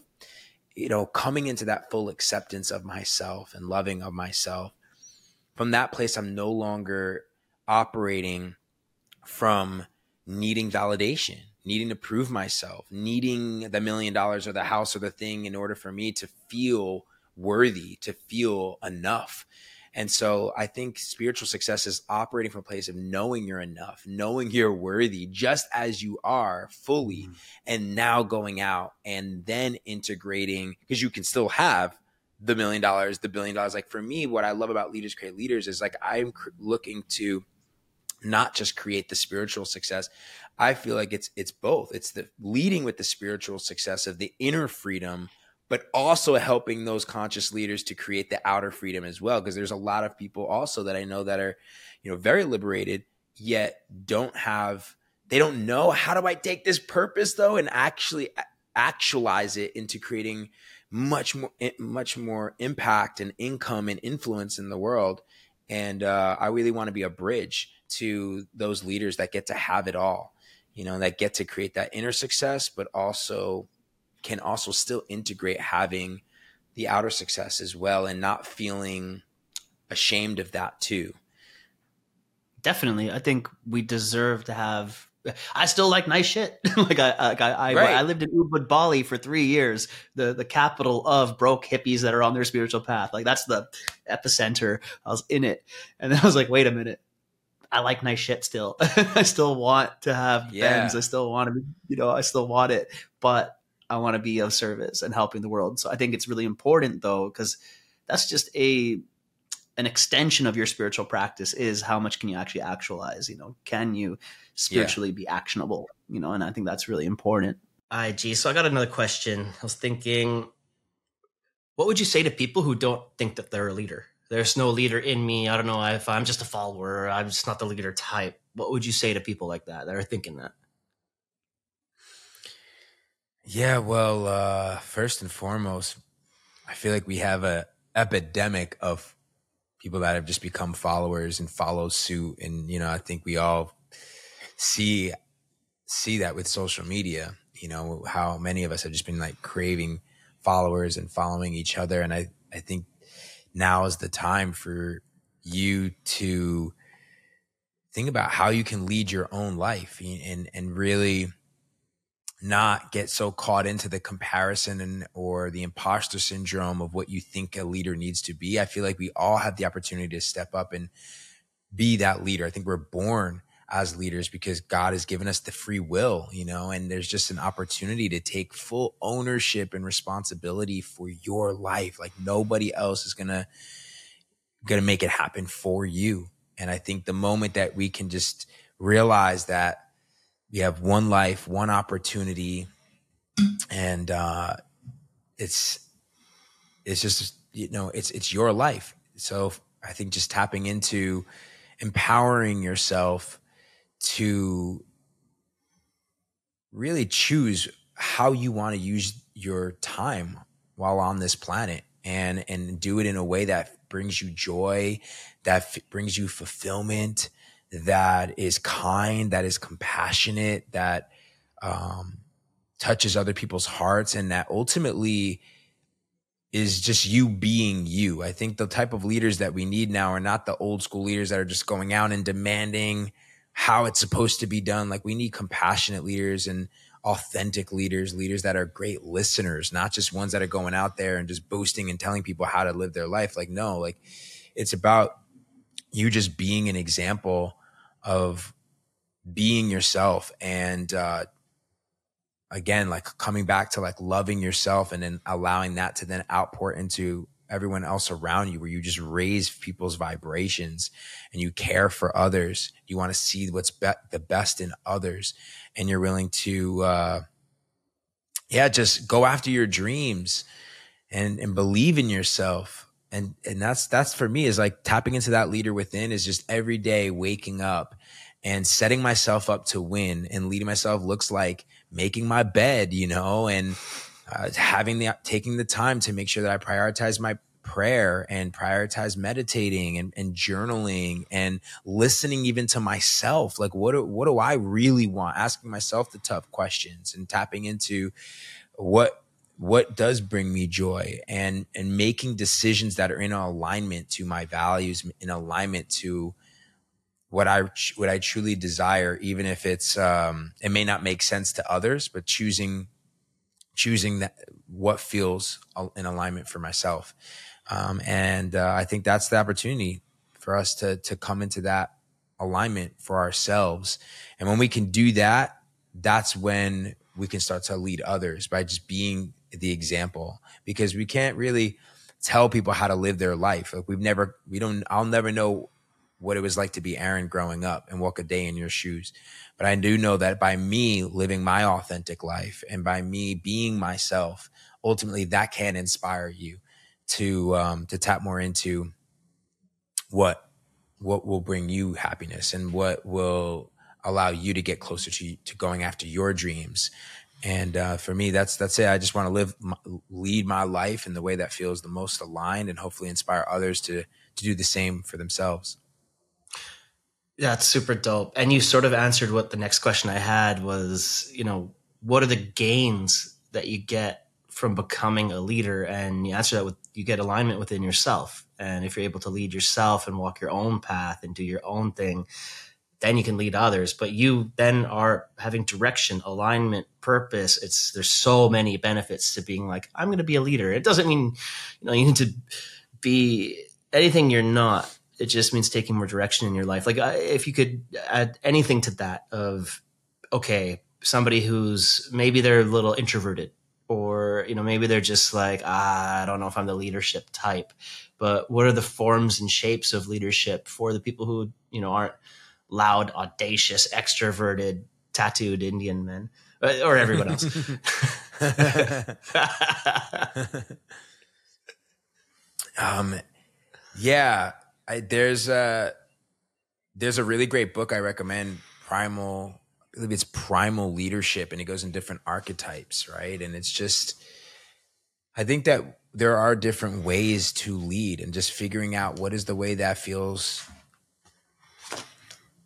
you know, coming into that full acceptance of myself and loving of myself. From that place, I'm no longer operating from needing validation needing to prove myself, needing the million dollars or the house or the thing in order for me to feel worthy, to feel enough. And so I think spiritual success is operating from a place of knowing you're enough, knowing you're worthy just as you are fully, mm-hmm. and now going out and then integrating because you can still have the million dollars, the billion dollars. Like for me, what I love about Leaders Create Leaders is like I'm cr- looking to not just create the spiritual success. I feel like it's it's both. It's the leading with the spiritual success of the inner freedom, but also helping those conscious leaders to create the outer freedom as well. Because there's a lot of people also that I know that are, you know, very liberated, yet don't have they don't know how do I take this purpose though and actually actualize it into creating much more much more impact and income and influence in the world and uh, i really want to be a bridge to those leaders that get to have it all you know that get to create that inner success but also can also still integrate having the outer success as well and not feeling ashamed of that too definitely i think we deserve to have I still like nice shit. like I, like I, I, right. I, lived in Ubud, Bali for three years, the the capital of broke hippies that are on their spiritual path. Like that's the epicenter. I was in it, and then I was like, wait a minute, I like nice shit still. I still want to have yeah. I still want to, be, you know, I still want it, but I want to be of service and helping the world. So I think it's really important though, because that's just a an extension of your spiritual practice is how much can you actually actualize you know can you spiritually yeah. be actionable you know and i think that's really important ig so i got another question i was thinking what would you say to people who don't think that they're a leader there's no leader in me i don't know if i'm just a follower i'm just not the leader type what would you say to people like that that are thinking that yeah well uh first and foremost i feel like we have a epidemic of people that have just become followers and follow suit. And, you know, I think we all see, see that with social media, you know, how many of us have just been like craving followers and following each other. And I, I think now is the time for you to think about how you can lead your own life and, and really, not get so caught into the comparison and or the imposter syndrome of what you think a leader needs to be. I feel like we all have the opportunity to step up and be that leader. I think we're born as leaders because God has given us the free will, you know, and there's just an opportunity to take full ownership and responsibility for your life. Like nobody else is going to going to make it happen for you. And I think the moment that we can just realize that you have one life, one opportunity, and uh, it's it's just you know it's it's your life. So I think just tapping into empowering yourself to really choose how you want to use your time while on this planet and and do it in a way that brings you joy that f- brings you fulfillment that is kind, that is compassionate, that um, touches other people's hearts, and that ultimately is just you being you. I think the type of leaders that we need now are not the old school leaders that are just going out and demanding how it's supposed to be done. Like we need compassionate leaders and authentic leaders, leaders that are great listeners, not just ones that are going out there and just boasting and telling people how to live their life. Like, no, like it's about you just being an example of being yourself and uh, again like coming back to like loving yourself and then allowing that to then outpour into everyone else around you where you just raise people's vibrations and you care for others. You want to see what's be- the best in others and you're willing to uh yeah just go after your dreams and and believe in yourself. And and that's that's for me is like tapping into that leader within is just every day waking up and setting myself up to win and leading myself looks like making my bed you know and uh, having the taking the time to make sure that i prioritize my prayer and prioritize meditating and, and journaling and listening even to myself. Like what do, what do i really want? Asking myself the tough questions and tapping into what what does bring me joy and and making decisions that are in alignment to my values in alignment to what I what I truly desire even if it's um it may not make sense to others but choosing choosing that what feels in alignment for myself um and uh, I think that's the opportunity for us to to come into that alignment for ourselves and when we can do that that's when we can start to lead others by just being the example because we can't really tell people how to live their life. Like we've never, we don't, I'll never know what it was like to be Aren growing up and walk a day in your shoes. But I do know that by me living my authentic life and by me being myself, ultimately that can inspire you to um, to tap more into what what will bring you happiness and what will allow you to get closer to to going after your dreams And uh, for me, that's that's it. I just want to live, my, lead my life in the way that feels the most aligned, and hopefully inspire others to to do the same for themselves. That's super dope. And you sort of answered what the next question I had was, you know, what are the gains that you get from becoming a leader? And you answer that with you get alignment within yourself. And if you're able to lead yourself and walk your own path and do your own thing, then you can lead others. But you then are having direction, alignment, purpose. It's there's so many benefits to being like, I'm gonna be a leader. It doesn't mean, you know, you need to be anything you're not it just means taking more direction in your life. Like if you could add anything to that of, okay, somebody who's maybe they're a little introverted or, you know, maybe they're just like, ah, I don't know if I'm the leadership type, but what are the forms and shapes of leadership for the people who, you know, aren't loud, audacious, extroverted, tattooed Indian men uh, or everyone else? um, yeah, I, there's a there's a really great book I recommend, Primal. I believe it's Primal Leadership, and it goes in different archetypes, right? And it's just, I think that there are different ways to lead, and just figuring out what is the way that feels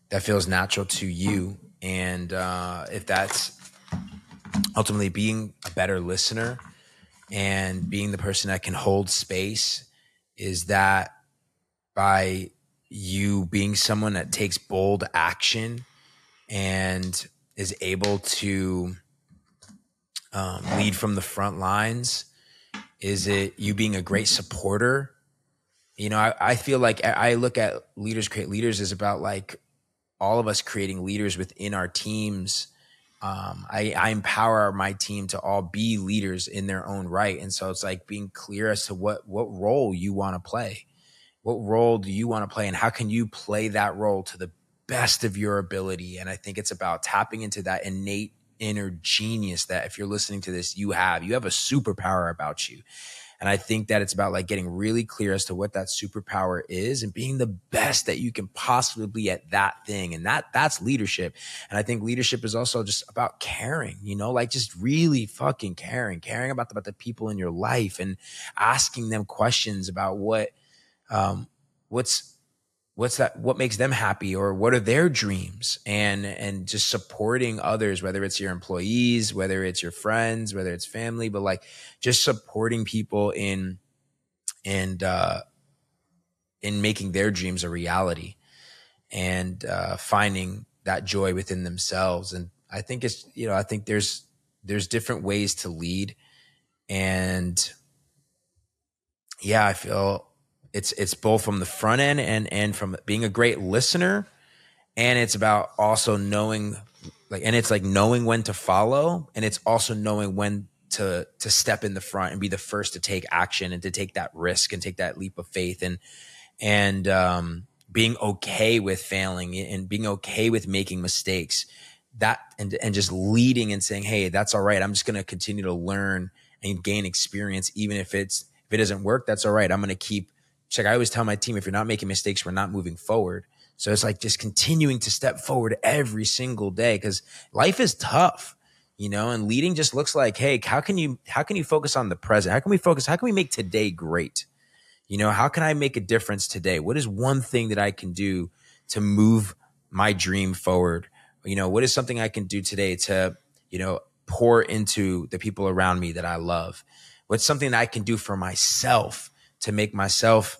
that feels natural to you, and uh, if that's ultimately being a better listener and being the person that can hold space, is that by you being someone that takes bold action and is able to um, lead from the front lines? Is it you being a great supporter? You know, I, I feel like I look at leaders create leaders is about like all of us creating leaders within our teams. Um, I, I empower my team to all be leaders in their own right, and so it's like being clear as to what what role you want to play what role do you want to play and how can you play that role to the best of your ability? And i think it's about tapping into that innate inner genius that if you're listening to this you have you have a superpower about you. And i think that it's about like getting really clear as to what that superpower is and being the best that you can possibly be at that thing. And that that's leadership. And i think leadership is also just about caring you know like just really fucking caring caring about the, about the people in your life and asking them questions about what um, what's what's that what makes them happy or what are their dreams? And and just supporting others whether it's your employees whether it's your friends whether it's family but like just supporting people in and uh in making their dreams a reality and uh finding that joy within themselves. And i think it's you know i think there's there's different ways to lead. And yeah i feel it's it's both from the front end and and from being a great listener, and it's about also knowing like and it's like knowing when to follow, and it's also knowing when to to step in the front and be the first to take action and to take that risk and take that leap of faith. And and um, being okay with failing and being okay with making mistakes that and and just leading and saying hey that's all right. I'm just going to continue to learn and gain experience even if it's if it doesn't work that's all right. I'm going to keep it's like I always tell my team, if you're not making mistakes, we're not moving forward. So it's like just continuing to step forward every single day because life is tough, you know, and leading just looks like, hey, how can you how can you focus on the present? How can we focus? How can we make today great? You know, how can I make a difference today? What is one thing that I can do to move my dream forward? You know, what is something I can do today to, you know, pour into the people around me that I love? What's something that I can do for myself to make myself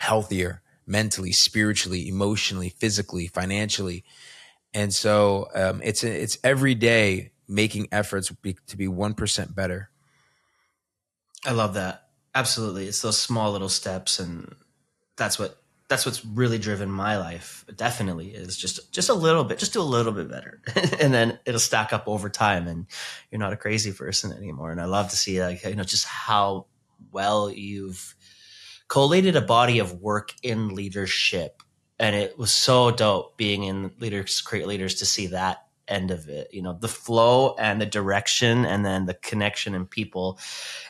healthier mentally, spiritually, emotionally, physically, financially. And so um, it's it's every day making efforts to be one percent better. I love that. Absolutely, it's those small little steps, and that's what that's what's really driven my life. Definitely is just just a little bit, just do a little bit better, and then it'll stack up over time, and you're not a crazy person anymore. And I love to see like you know just how well you've collated a body of work in leadership. And it was so dope being in Leaders Create Leaders to see that end of it you know the flow and the direction and then the connection and people.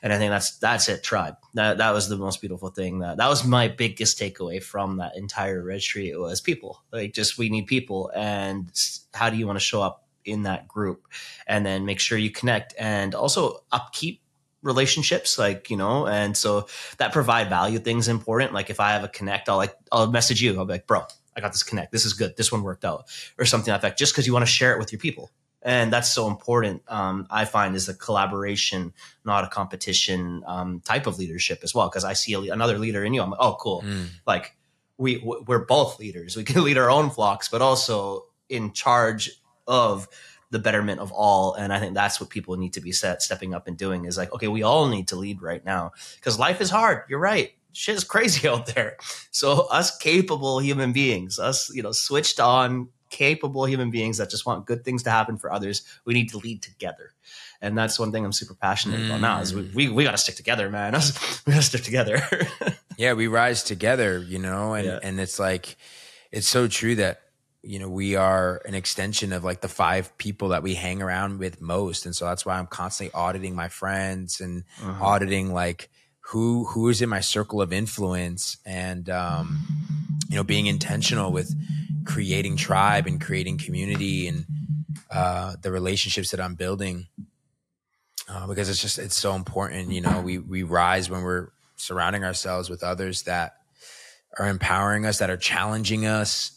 And i think that's that's it tribe. That that was the most beautiful thing that that was my biggest takeaway from that entire retreat it was people like just we need people. And how do you want to show up in that group? And then make sure you connect. And also upkeep relationships like you know and so that provide value things important. Like if i have a connect i'll like i'll message you. I'll be like bro i got this connect. This is good. This one worked out or something like that just because you want to share it with your people. And that's so important um, i find is a collaboration not a competition um, type of leadership as well because i see a, another leader in you i'm like oh cool. Mm. like we we're both leaders. We can lead our own flocks but also in charge of the betterment of all. And i think that's what people need to be set stepping up and doing is like okay we all need to lead right now. Because life is hard. You're right. Shit is crazy out there. So us capable human beings us you know switched on capable human beings that just want good things to happen for others we need to lead together. And that's one thing i'm super passionate about now is we, mm. we, we got to stick together man. We got to stick together. Yeah, we rise together, you know, and Yeah. and it's like it's so true that you know we are an extension of like the five people that we hang around with most, and so that's why I'm constantly auditing my friends and Uh-huh. auditing like who who is in my circle of influence, and um, you know being intentional with creating tribe and creating community and uh, the relationships that I'm building. Uh, because it's just it's so important, you know. We we rise when we're surrounding ourselves with others that are empowering us, that are challenging us,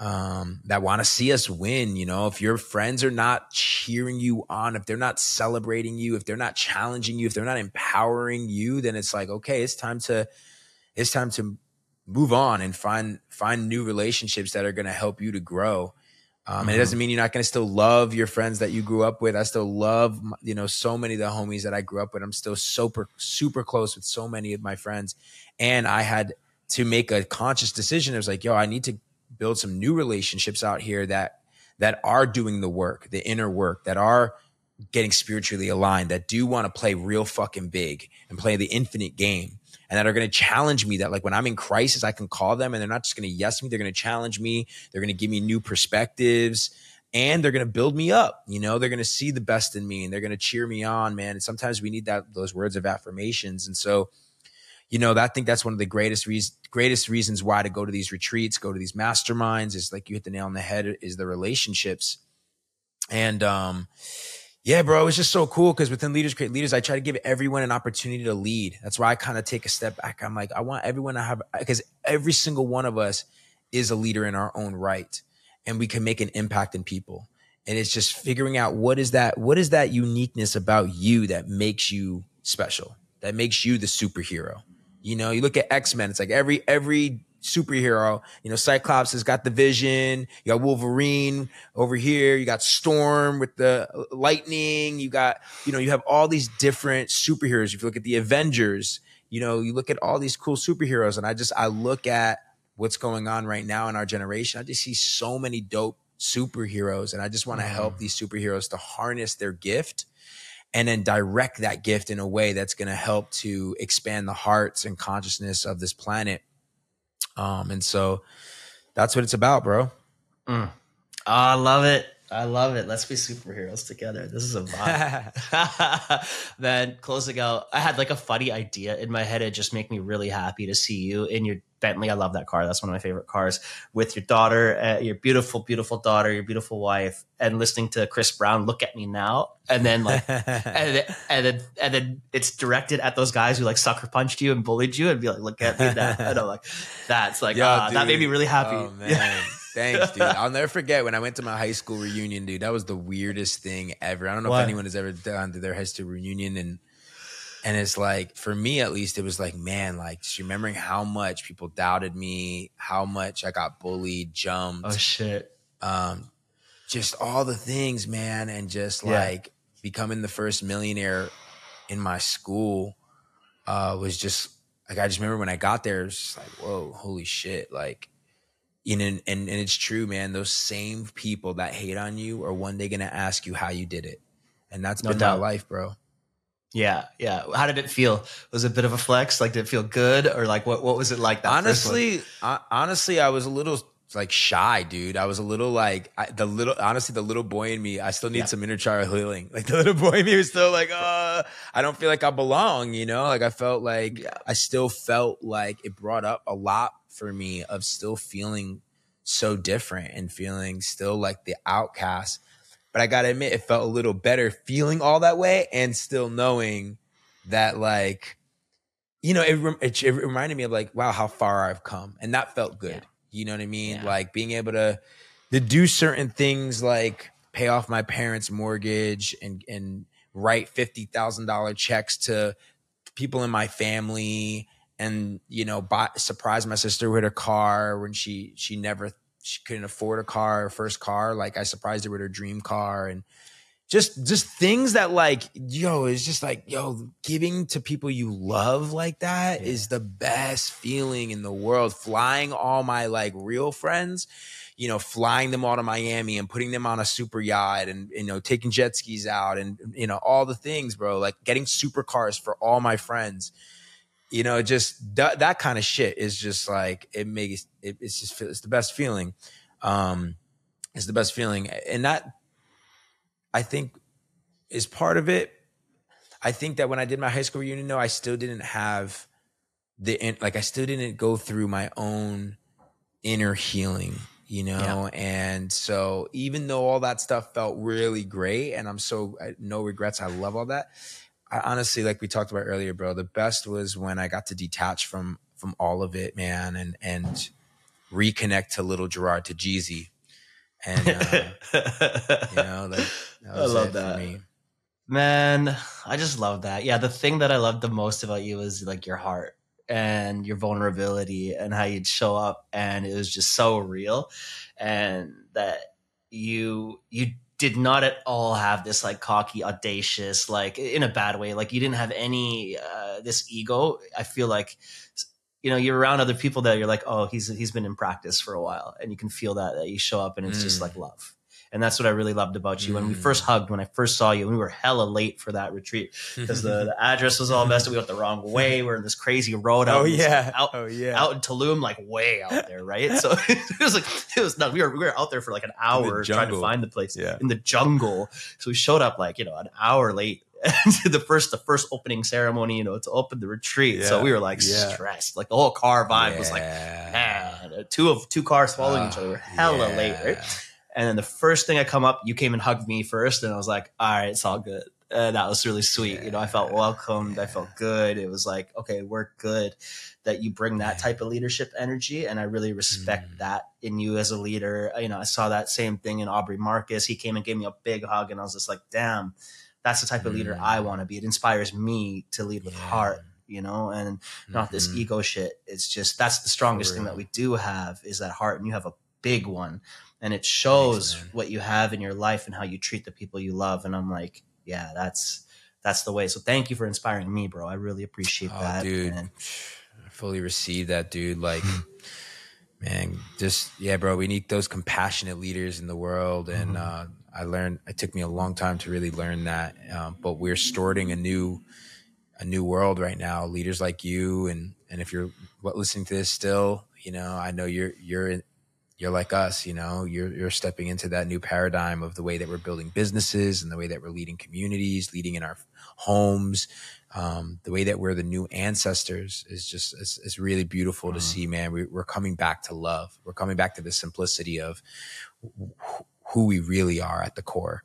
um, that want to see us win. You know, if your friends are not cheering you on, if they're not celebrating you, if they're not challenging you, if they're not empowering you, then it's like, okay, it's time to, it's time to move on and find find new relationships that are going to help you to grow. Um, and it doesn't mean you're not going to still love your friends that you grew up with. I still love, you know, so many of the homies that I grew up with. I'm still super, super close with so many of my friends. And I had to make a conscious decision. It was like, yo, I need to build some new relationships out here that that are doing the work, the inner work, that are getting spiritually aligned, that do want to play real fucking big and play the infinite game. And that are going to challenge me. That like when I'm in crisis, I can call them, and they're not just going to yes me. They're going to challenge me. They're going to give me new perspectives, and they're going to build me up. You know, they're going to see the best in me, and they're going to cheer me on, man. And sometimes we need that those words of affirmations. And so, you know, I think that's one of the greatest reasons greatest reasons why to go to these retreats, go to these masterminds is like you hit the nail on the head is the relationships. And um yeah, bro, it's just so cool because within Leaders Create Leaders, I try to give everyone an opportunity to lead. That's why I kind of take a step back. I'm like, I want everyone to have because every single one of us is a leader in our own right, and we can make an impact in people. And it's just figuring out what is that, what is that uniqueness about you that makes you special, that makes you the superhero. You know, you look at X Men. It's like every every superhero. You know, Cyclops has got the Vision. You got Wolverine over here. You got Storm with the lightning. You got you know you have all these different superheroes. If you look at the Avengers, you know you look at all these cool superheroes, and I just I look at what's going on right now in our generation. I just see so many dope superheroes, and I just want to mm-hmm. help these superheroes to harness their gift and then direct that gift in a way that's going to help to expand the hearts and consciousness of this planet. Um, and so that's what it's about, bro. Mm. Oh, I love it. I love it. Let's be superheroes together. This is a vibe. Man, closing out, I had like a funny idea in my head. It just make me really happy to see you in your Bentley. I love that car. That's one of my favorite cars. With your daughter, uh, your beautiful, beautiful daughter, your beautiful wife, and listening to Chris Brown. Look at me now, and then like, and then, and then and then it's directed at those guys who like sucker punched you and bullied you, and be like, look at me now. And I'm like, that's like Yo, ah, that made me really happy. Oh, man. Thanks, dude. I'll never forget when I went to my high school reunion, dude. That was the weirdest thing ever. I don't know What? if anyone has ever done their high school reunion and and it's like for me at least it was like man like just remembering how much people doubted me how much i got bullied jumped Oh shit. um, just all the things, man, and just Yeah. like becoming the first millionaire in my school uh, was just like I just remember when I got there, it was just like, whoa, holy shit, like. You know, and, and and it's true, man. Those same people that hate on you are one day gonna ask you how you did it, and that's No been doubt. my life, bro. Yeah, yeah. How did it feel? Was it a bit of a flex? Like, did it feel good, or like, what? What was it like? That honestly, I, honestly, I was a little like shy, dude. I was a little like I, the little, honestly, the little boy in me. I still need Yeah. some inner child healing. Like the little boy in me was still like, uh, I don't feel like I belong. You know, like I felt like Yeah. I still felt like it brought up a lot for me of still feeling so different and feeling still like the outcast. But I gotta admit, it felt a little better feeling all that way and still knowing that like, you know, it, it, it reminded me of like, wow, how far I've come, and that felt good. Yeah. You know what I mean? Yeah. Like being able to to do certain things like pay off my parents' mortgage and and write fifty thousand dollar checks to people in my family and you know buy, surprise my sister with a car when she she never she couldn't afford a car her first car like i surprised her with her dream car and just just things that like yo is just like yo giving to people you love like that is Yeah. the best feeling in the world flying all my like real friends you know flying them all to miami and putting them on a super yacht and you know taking jet skis out and you know all the things bro like getting supercars for all my friends you know just that, that kind of shit is just like it makes it, it's just it's the best feeling. Um it's the best feeling. And that i think is part of it. I think that when i did my high school reunion though i still didn't have the like i still didn't go through my own inner healing you know? And so even though all that stuff felt really great and i'm so no regrets i love all that I honestly, like we talked about earlier, bro, the best was when I got to detach from from all of it, man, and and reconnect to little Gerard to Jeezy, and uh, you know, like that I love that. Man, I just love that. Yeah, the thing that I loved the most about you is like your heart and your vulnerability and how you'd show up and it was just so real and that you you did not at all have this like cocky audacious like in a bad way. Like you didn't have any uh this ego. I feel like you know you're around other people that you're like oh he's he's been in practice for a while. And you can feel that that you show up and it's just Mm. like love and that's what I really loved about you. When we Mm. first hugged, when I first saw you, we were hella late for that retreat because the, the address was all messed up. We went the wrong way. We're in this crazy road out, oh this- yeah, out, oh yeah, out in Tulum, like way out there, right? So it was like it was not. We were we were out there for like an hour trying to find the place Yeah. in the jungle. So we showed up like you know an hour late. to the first the first opening ceremony, you know, to open the retreat. So we were like Yeah. stressed. Like the whole car vibe was like, man, two of two cars following each other. We're hella yeah. late, right? And then the first thing I come up, you came and hugged me first, and I was like, all right, it's all good. And that was really sweet. You know, I felt Yeah. welcomed. I felt good. It was like, okay, we're good that you bring that Yeah. type of leadership energy. And I really respect Mm. that in you as a leader. You know, I saw that same thing in Aubrey Marcus. He came and gave me a big hug, and I was just like, damn, that's the type of leader Mm. I want to be. It inspires me to lead with Yeah. heart, you know, and not this Mhm. ego shit. It's just that's the strongest thing that we do have is that heart, and you have a big one, and it shows man. what you have in your life and how you treat the people you love. And I'm like, yeah, that's that's the way. So thank you for inspiring me, bro. I really appreciate Oh, that. dude. And I fully receive that, dude. Like, man, just yeah, bro. We need those compassionate leaders in the world, and uh, I learned. It took me a long time to really learn that, um, but we're starting a new, a new world right now. Leaders like you, and and if you're listening to this still, you know, I know you're you're in, you're like us. You know, you're you're stepping into that new paradigm of the way that we're building businesses and the way that we're leading communities, leading in our homes um, the way that we're the new ancestors is just it's, it's really beautiful to Mhm. see man we, we're coming back to love we're coming back to the simplicity of wh- who we really are at the core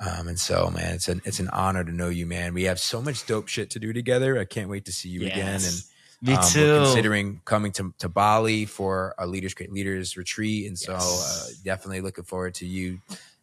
um, and so man it's an it's an honor to know you man we have so much dope shit to do together i can't wait to see you again and Yes. Me um, too. considering coming to, to Bali for a leaders create leaders retreat, and so Yes. uh, definitely looking forward to you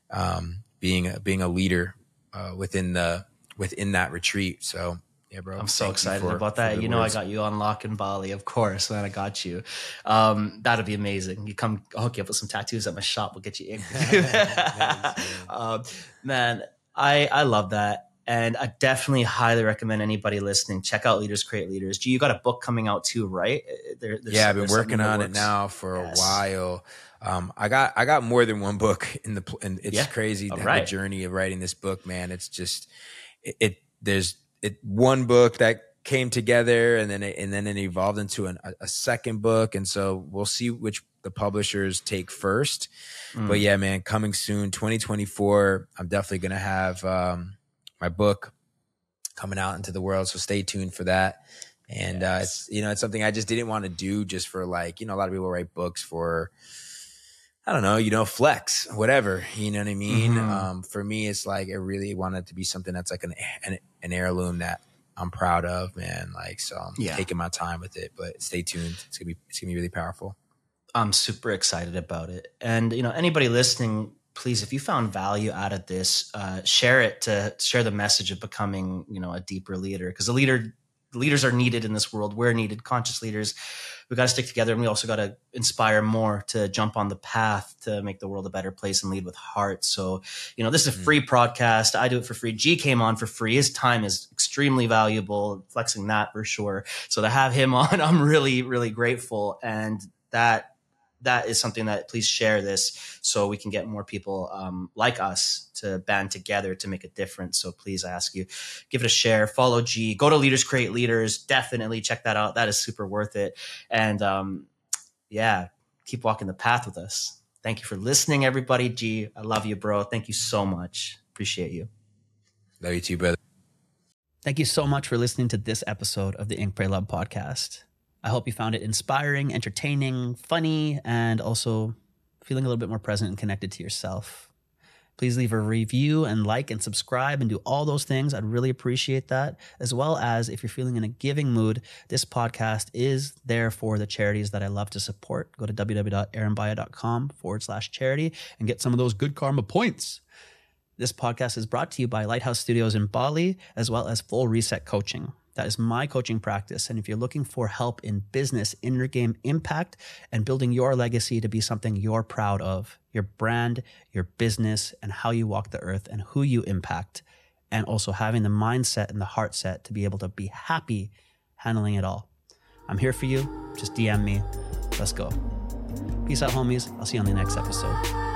um, being a, being a leader uh, within the within that retreat. So yeah, bro, I'm so excited for- about that. You know, words. I got you on lock in Bali, of course, man. I got you. Um, that'd be amazing. You come, I'll hook you up with some tattoos at my shop. We'll get you in. Nice, um, man, I I love that. And I definitely highly recommend anybody listening check out Leaders Create Leaders. Gee, you got a book coming out too, right? Uh, There, there's- yeah, I've been working on it now for Yes. a while. Um, I got I got more than one book in the and it's Yeah. crazy the, right. the journey of writing this book, man. It's just it, it there's it one book that came together and then it, and then it evolved into an, a, a second book and so we'll see which the publishers take first. Mm. But yeah, man, coming soon 2024, I'm definitely going to have um my book coming out into the world, so stay tuned for that. And uh, it's you know it's something I just didn't want to do just for like you know a lot of people write books for I don't know, you know, flex, whatever. You know what I mean? Mhm. Um, for me, it's like I really wanted to be something that's like an an, an heirloom that I'm proud of, man. Like, so I'm Yeah. taking my time with it. But stay tuned; it's gonna be it's gonna be really powerful. I'm super excited about it. And you know, anybody listening, please, if you found value out of this, uh, share it to share the message of becoming, you know, a deeper leader. Because the leader, leaders are needed in this world. We're needed, conscious leaders. We got to stick together, and we also got to inspire more to jump on the path to make the world a better place and lead with heart. So, you know, this is a Mhm. free podcast. I do it for free. G came on for free. His time is extremely valuable. Flexing that for sure. So to have him on, I'm really, really grateful. And that that is something that please share this so we can get more people um, like us to band together to make a difference. So please, I ask you, give it a share, follow G, go to Leaders Create Leaders. Definitely check that out. That is super worth it. And um, yeah, keep walking the path with us. Thank you for listening, everybody. G, I love you, bro. Thank you so much. Appreciate you. Love you too, brother. Thank you so much for listening to this episode of the Ink Pray Love podcast. I hope you found it inspiring, entertaining, funny, and also feeling a little bit more present and connected to yourself. Please leave a review and like and subscribe and do all those things. I'd really appreciate that. As well as if you're feeling in a giving mood, this podcast is there for the charities that I love to support. Go to www.arenbahia.com forward slash charity and get some of those good karma points. This podcast is brought to you by Lighthouse Studios in Bali, as well as Full Reset Coaching. That is my coaching practice. And if you're looking for help in business, inner game impact, and building your legacy to be something you're proud of, your brand, your business, and how you walk the earth and who you impact, and also having the mindset and the heart set to be able to be happy handling it all. I'm here for you. Just DM me. Let's go. Peace out, homies. I'll see you on the next episode.